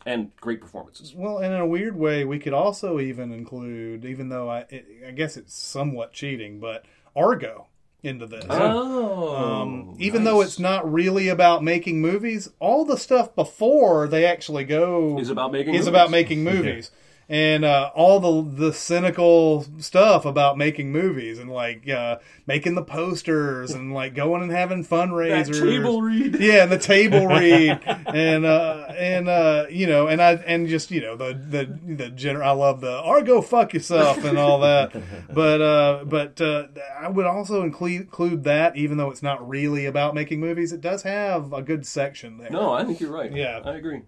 and great performances. Well, and in a weird way, we could also even include, even though I, it, I guess it's somewhat cheating, but Argo into this. Oh, um, even nice. though it's not really about making movies, all the stuff before they actually go is about making is movies. about making movies and uh, all the the cynical stuff about making movies and like uh, making the posters and like going and having fundraisers. That table read, yeah, and the table read, and uh, and uh, you know, and I and just you know the the the general. I love the Argo fuck yourself and all that. but uh, but uh, I would also include include that, even though it's not really about making movies, it does have a good section there. No, I think you're right. Yeah. I agree.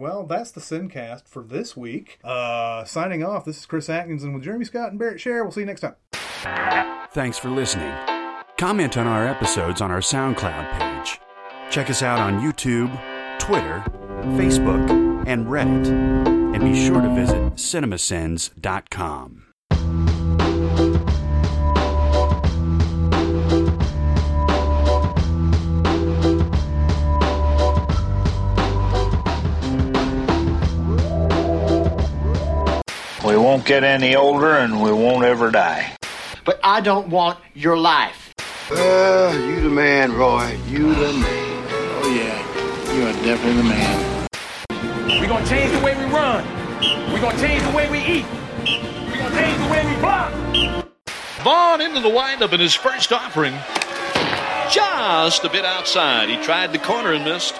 Well, that's the Sincast for this week. Uh, signing off. This is Chris Atkinson with Jeremy Scott and Barrett Share. We'll see you next time. Thanks for listening. Comment on our episodes on our SoundCloud page. Check us out on YouTube, Twitter, Facebook, and Reddit. And be sure to visit cinemasins.com. We won't get any older and we won't ever die. But I don't want your life. Uh, you the man, Roy. You the man. Oh, yeah. You are definitely the man. We're gonna change the way we run. We're gonna change the way we eat. We're gonna change the way we block. Vaughn into the windup in his first offering. Just a bit outside. He tried the corner and missed.